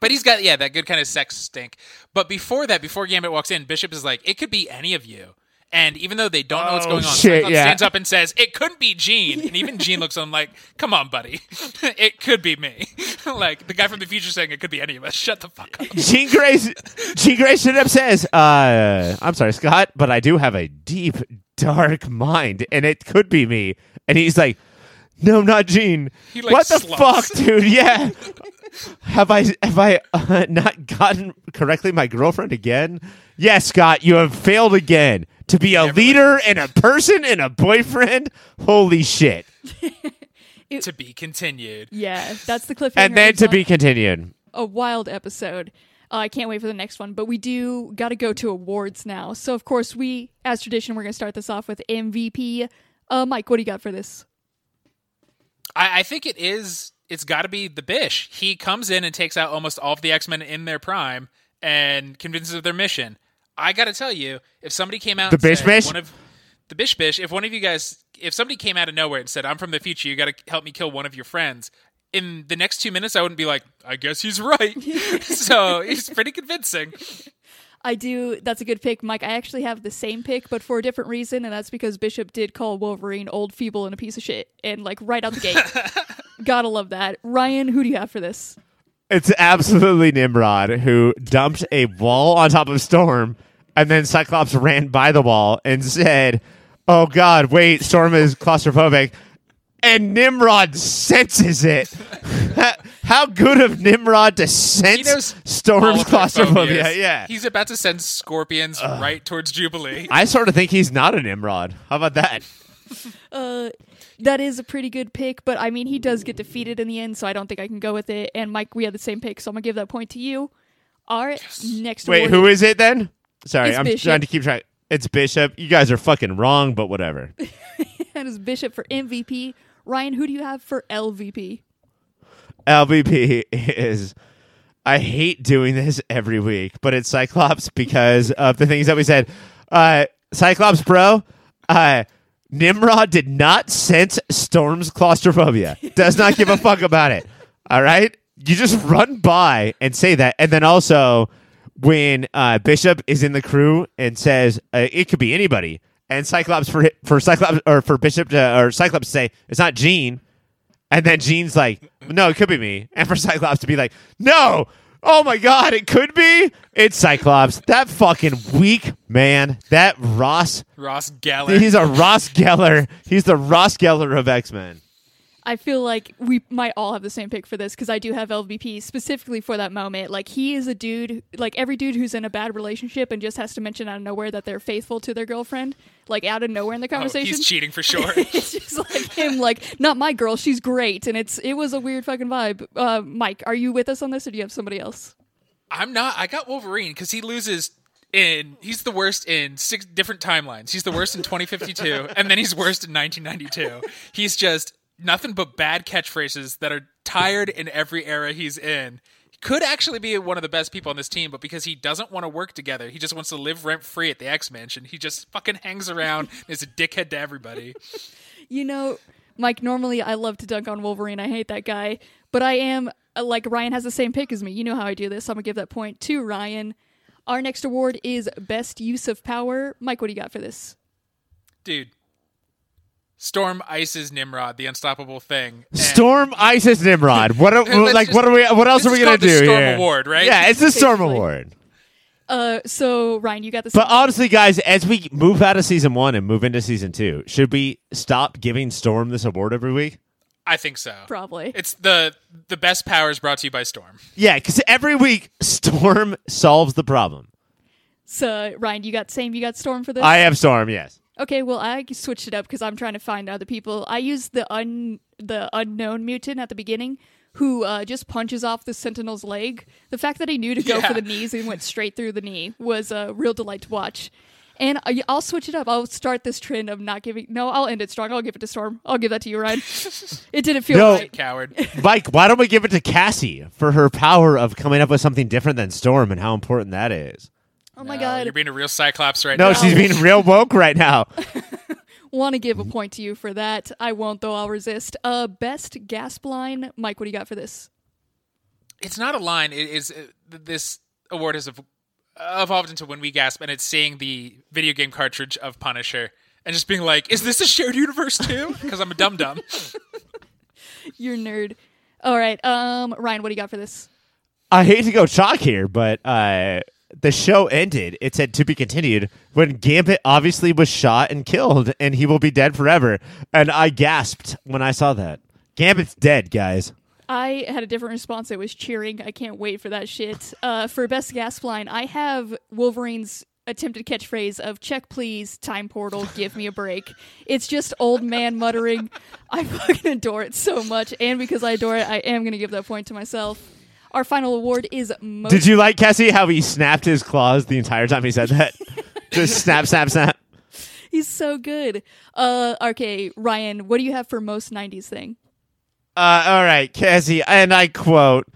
Speaker 2: But he's got yeah that good kind of sex stink. But before that, before Gambit walks in, Bishop is like, "It could be any of you." And even though they don't know what's
Speaker 3: Oh,
Speaker 2: going on,
Speaker 3: shit, yeah.
Speaker 2: stands up and says, "It couldn't be Jean." And even Jean looks at him like, "Come on, buddy, it could be me." like the guy from the future saying, "It could be any of us." Shut the fuck up.
Speaker 3: Jean Grey, Jean Grey straight up says, uh, "I'm sorry, Scott, but I do have a deep, dark mind, and it could be me." And he's like, "No, not Jean.
Speaker 2: He, like,
Speaker 3: what the
Speaker 2: slumps.
Speaker 3: fuck, dude? Yeah, have I have I uh, not gotten correctly my girlfriend again? Yes, Scott, you have failed again to be a
Speaker 2: Never
Speaker 3: leader and a person and a boyfriend. Holy shit!"
Speaker 2: to be continued.
Speaker 1: Yeah, that's the cliffhanger.
Speaker 3: And then to be continued.
Speaker 1: a wild episode. Uh, I can't wait for the next one, but we do got to go to awards now. So of course we, as tradition, we're going to start this off with MVP. Uh, Mike, what do you got for this?
Speaker 2: I, I think it is. It's got to be the Bish. He comes in and takes out almost all of the X Men in their prime and convinces of their mission. I got to tell you, if somebody came out,
Speaker 3: The
Speaker 2: and said,
Speaker 3: Bish Bish?
Speaker 2: one of the Bish Bish, if one of you guys, if somebody came out of nowhere and said, "I'm from the future, you got to help me kill one of your friends," in the next two minutes, I wouldn't be like, "I guess he's right." so he's pretty convincing.
Speaker 1: I do. That's a good pick, Mike. I actually have the same pick, but for a different reason, and that's because Bishop did call Wolverine old, feeble, and a piece of shit, and like right out the gate. Gotta love that. Ryan, who do you have for this?
Speaker 3: It's absolutely Nimrod who dumped a wall on top of Storm, and then Cyclops ran by the wall and said, "Oh God, wait, Storm is claustrophobic," and Nimrod senses it. How good of Nimrod to
Speaker 2: He
Speaker 3: sense
Speaker 2: knows
Speaker 3: Storm's
Speaker 2: all of
Speaker 3: claustrophobia? Yeah,
Speaker 2: he's about to send scorpions right towards Jubilee.
Speaker 3: I sort of think he's not a Nimrod. How about that?
Speaker 1: Uh, that is a pretty good pick, but I mean, he does get defeated in the end, so I don't think I can go with it. And Mike, we had the same pick, so I'm gonna give that point to you. All right, next.
Speaker 3: Wait,
Speaker 1: award
Speaker 3: who is it then? Sorry,
Speaker 1: It's
Speaker 3: I'm
Speaker 1: Bishop.
Speaker 3: trying to keep track. It's Bishop. You guys are fucking wrong, but whatever.
Speaker 1: That is Bishop for MVP. Ryan, who do you have for LVP?
Speaker 3: LVP is I hate doing this every week, but it's Cyclops because of the things that we said. Uh, Cyclops, bro, uh, Nimrod did not sense Storm's claustrophobia. Does not give a fuck about it. All right, you just run by and say that, and then also when uh, Bishop is in the crew and says uh, it could be anybody, and Cyclops for for Cyclops or for Bishop to, or Cyclops to say it's not Jean. And then Jean's like, no, it could be me. And for Cyclops to be like, no, oh my God, it could be. It's Cyclops. That fucking weak man. That Ross.
Speaker 2: Ross Geller.
Speaker 3: He's a Ross Geller. He's the Ross Geller of X Men.
Speaker 1: I feel like we might all have the same pick for this because I do have LVP specifically for that moment. Like he is a dude, like every dude who's in a bad relationship and just has to mention out of nowhere that they're faithful to their girlfriend, like out of nowhere in the
Speaker 2: Oh,
Speaker 1: conversation.
Speaker 2: he's cheating for sure.
Speaker 1: it's just like him, like not my girl, she's great, and it's it was a weird fucking vibe. Uh, Mike, are you with us on this, or do you have somebody else?
Speaker 2: I'm not. I got Wolverine because he loses in. He's the worst in six different timelines. He's the worst in 2052, and then he's worst in 1992. He's just nothing but bad catchphrases that are tired in every era he's in. He could actually be one of the best people on this team, but because he doesn't want to work together, he just wants to live rent free at the X Mansion. He just fucking hangs around and is a dickhead to everybody.
Speaker 1: You know, Mike, normally I love to dunk on Wolverine. I hate that guy. But I am, uh, like, Ryan has the same pick as me. You know how I do this. So I'm going to give that point to Ryan. Our next award is Best Use of Power. Mike, what do you got for this?
Speaker 2: Dude. Storm ices Nimrod, the unstoppable thing. and-
Speaker 3: Storm Isis Nimrod. What are, like?
Speaker 2: just-
Speaker 3: what are we? What else are we gonna
Speaker 2: called the
Speaker 3: do
Speaker 2: Storm
Speaker 3: here?
Speaker 2: Award, right?
Speaker 3: Yeah, it's the Storm
Speaker 1: Basically.
Speaker 3: Award.
Speaker 1: Uh, so, Ryan, you got this.
Speaker 3: But honestly, guys, as we move out of season one and move into season two, should we stop giving Storm this award every week?
Speaker 2: I think so.
Speaker 1: Probably.
Speaker 2: It's the the best powers brought to you by Storm.
Speaker 3: Yeah, because every week Storm solves the problem.
Speaker 1: So, Ryan, you got same. You got Storm for this.
Speaker 3: I have Storm. Yes.
Speaker 1: Okay, well, I switched it up because I'm trying to find other people. I used the un the unknown mutant at the beginning, who uh, just punches off the Sentinel's leg. The fact that he knew to go
Speaker 2: Yeah.
Speaker 1: for the knees and went straight through the knee was a real delight to watch. And I- I'll switch it up. I'll start this trend of not giving. No, I'll end it strong. I'll give it to Storm. I'll give that to you, Ryan. it didn't feel
Speaker 3: No.
Speaker 1: right.
Speaker 2: Coward.
Speaker 3: Mike, why don't we give it to Cassie for her power of coming up with something different than Storm and how important that is?
Speaker 1: Oh my
Speaker 2: No,
Speaker 1: god.
Speaker 2: You're being a real Cyclops right
Speaker 3: No,
Speaker 2: now.
Speaker 3: No, she's being real woke right now.
Speaker 1: Want to give a point to you for that. I won't, though. I'll resist. Uh, best gasp line. Mike, what do you got for this?
Speaker 2: It's not a line. It is uh, this award has evolved into when we gasp, and it's seeing the video game cartridge of Punisher and just being like, "Is this a shared universe too?" Because I'm a dum dum.
Speaker 1: You're nerd. All right, um, Ryan, what do you got for this?
Speaker 3: I hate to go chalk here, but uh, the show ended. It said to be continued when Gambit obviously was shot and killed, and he will be dead forever. And I gasped when I saw that. Gambit's dead, guys.
Speaker 1: I had a different response. It was cheering. I can't wait for that shit. Uh, for best gasp line, I have Wolverine's attempted catchphrase of "Check please, time portal, give me a break." It's just old man muttering. I fucking adore it so much, and because I adore it, I am gonna give that point to myself. Our final award is most.
Speaker 3: Did you like Cassie how he snapped his claws the entire time he said that? Just snap, snap, snap.
Speaker 1: He's so good. Uh, okay, Ryan, what do you have for most '90s thing?
Speaker 3: Uh, all right, Cassie, and I quote: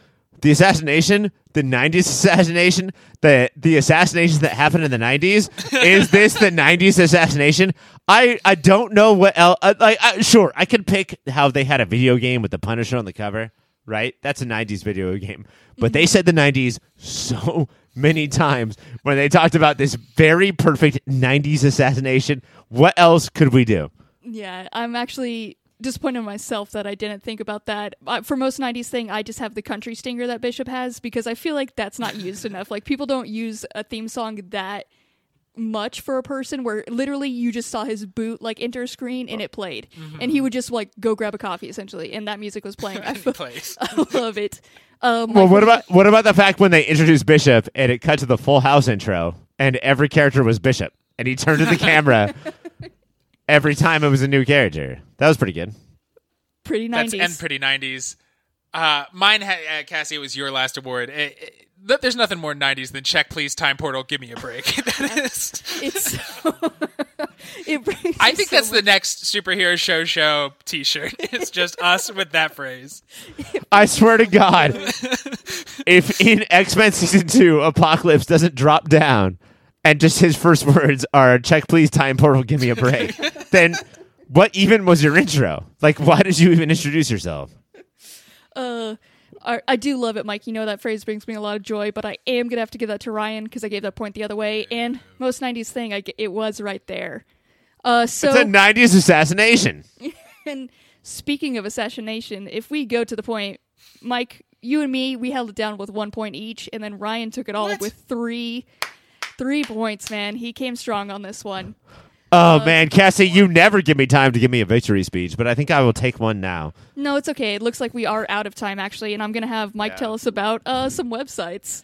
Speaker 3: "The assassination, the '90s assassination, the the assassinations that happened in the '90s. is this the '90s assassination? I I don't know what else. Uh, like, uh, sure, I could pick how they had a video game with the Punisher on the cover. Right, that's a '90s video game. But they said the '90s so many times when they talked about this very perfect '90s assassination. What else could we do?
Speaker 1: Yeah, I'm actually disappointed in myself that I didn't think about that. Uh, for most 90s thing, I just have the country stinger that Bishop has because I feel like that's not used enough. Like people don't use a theme song that much for a person where literally you just saw his boot like enter a screen and it played and he would just like go grab a coffee essentially and that music was playing I. I love it um,
Speaker 3: Well,
Speaker 1: like,
Speaker 3: what about what about the fact when they introduced Bishop and it cut to the Full House intro and every character was Bishop and he turned to the camera every time it was a new character. That was pretty good.
Speaker 1: pretty 90s
Speaker 2: That's and pretty 90s. Uh, mine, ha- uh, Cassie, it was your last award. It, it, th- there's nothing more 90s than check, please, time portal, give me a break. that is.
Speaker 1: it's so it brings
Speaker 2: I think
Speaker 1: so
Speaker 2: that's the next superhero show show T-shirt. It's just us with that phrase.
Speaker 3: I swear to God, if in X Men season two Apocalypse doesn't drop down and just his first words are "check please, time portal, give me a break," then what even was your intro? Like, why did you even introduce yourself?
Speaker 1: Uh, I, I do love it, Mike. You know that phrase brings me a lot of joy, but I am gonna have to give that to Ryan because I gave that point the other way. And most '90s thing, I it was right there. Uh, so
Speaker 3: It's a '90s assassination.
Speaker 1: and speaking of assassination, if we go to the point, Mike, you and me, we held it down with one point each, and then Ryan took it all
Speaker 2: What?
Speaker 1: with three, three points. Man, he came strong on this one.
Speaker 3: Oh man, Cassie, you never give me time to give me a victory speech, but I think I will take one now.
Speaker 1: No, it's okay. It looks like we are out of time actually, and I'm gonna have Mike tell us about uh, some websites.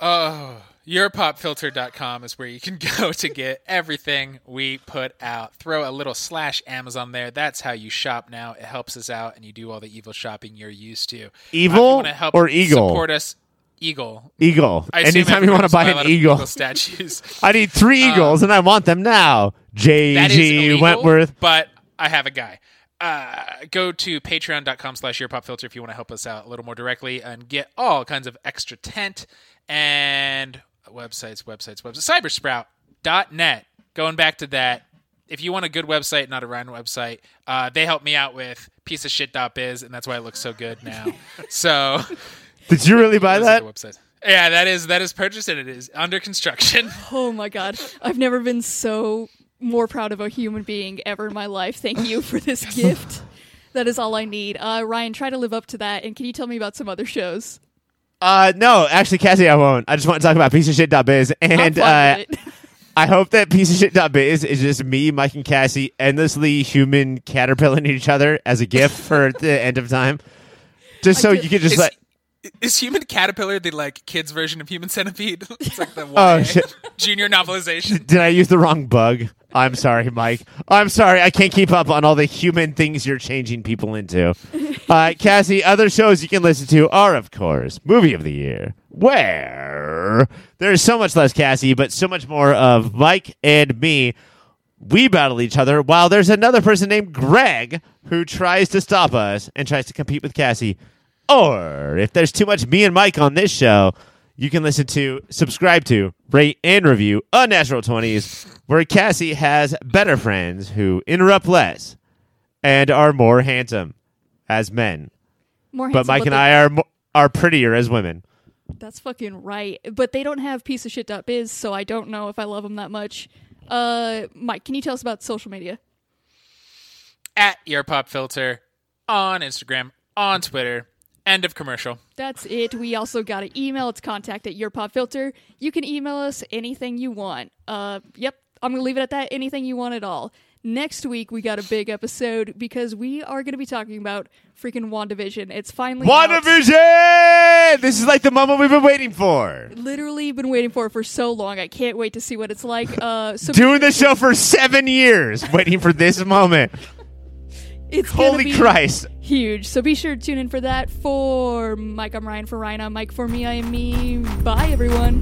Speaker 2: Oh, yourpopfilter.com is where you can go to get everything we put out. Throw a little slash Amazon there. That's how you shop now. It helps us out, and you do all the evil shopping you're used to. Uh, if you
Speaker 3: Evil
Speaker 2: wanna help
Speaker 3: or eagle?
Speaker 2: Support us. Eagle.
Speaker 3: Eagle.
Speaker 2: I
Speaker 3: Anytime you want to buy an
Speaker 2: of
Speaker 3: eagle,
Speaker 2: statues.
Speaker 3: I need three eagles, and I want them now. J.G.
Speaker 2: illegal,
Speaker 3: Wentworth.
Speaker 2: but I have a guy. Uh, go to patreon.com slash yourpopfilter if you want to help us out a little more directly and get all kinds of extra tent and websites, websites, websites. Cybersprout.net. Going back to that, if you want a good website, not a Ryan website, uh, they help me out with piece of shit.biz, and that's why it looks so good now. so
Speaker 3: Did you really buy that?
Speaker 2: the websites. Yeah, that is that is purchased and it is under construction.
Speaker 1: Oh my god, I've never been so more proud of a human being ever in my life. Thank you for this gift. That is all I need. Uh, Ryan, try to live up to that. And can you tell me about some other shows?
Speaker 3: Uh, no, actually, Cassie, I won't. I just want to talk about piece of shit.biz.
Speaker 1: I'm
Speaker 3: And uh. I hope that piece of shit.biz is just me, Mike, and Cassie endlessly human caterpillaring each other as a gift for the end of time. Just so
Speaker 1: I
Speaker 3: you could just like.
Speaker 2: Is Human Caterpillar the like kids version of Human Centipede? it's like the
Speaker 3: Oh, shit.
Speaker 2: junior novelization.
Speaker 3: Did I use the wrong bug? I'm sorry, Mike. I'm sorry. I can't keep up on all the human things you're changing people into. Uh, Cassie, other shows you can listen to are, of course, Movie of the Year, where there's so much less Cassie, but so much more of Mike and me. We battle each other while there's another person named Greg who tries to stop us and tries to compete with Cassie. Or if there's too much me and Mike on this show, you can listen to, subscribe to, rate, and review Unnatural 20s, where Cassie has better friends who interrupt less and are more handsome as men.
Speaker 1: More
Speaker 3: But Mike and I are mo- are prettier as women.
Speaker 1: That's fucking right. But they don't have piece of shit.biz, so I don't know if I love them that much. Uh, Mike, can you tell us about social media?
Speaker 2: At Your Pop Filter on Instagram, on Twitter. End of commercial.
Speaker 1: That's it. We also got an email. It's contact at your pop filter. You can email us anything you want. Uh, yep. I'm gonna leave it at that. Anything you want at all. Next week we got a big episode because we are gonna be talking about freaking WandaVision. It's finally out.
Speaker 3: WandaVision! This is like the moment we've been waiting for.
Speaker 1: Literally been waiting for it for so long. I can't wait to see what it's like. Uh, so
Speaker 3: Doing the show for seven years, waiting for this moment.
Speaker 1: It's
Speaker 3: Holy
Speaker 1: be
Speaker 3: Christ.
Speaker 1: huge. So be sure to tune in for that. For Mike, I'm Ryan. For Ryan, I'm Mike. For me, I am me. Bye, everyone.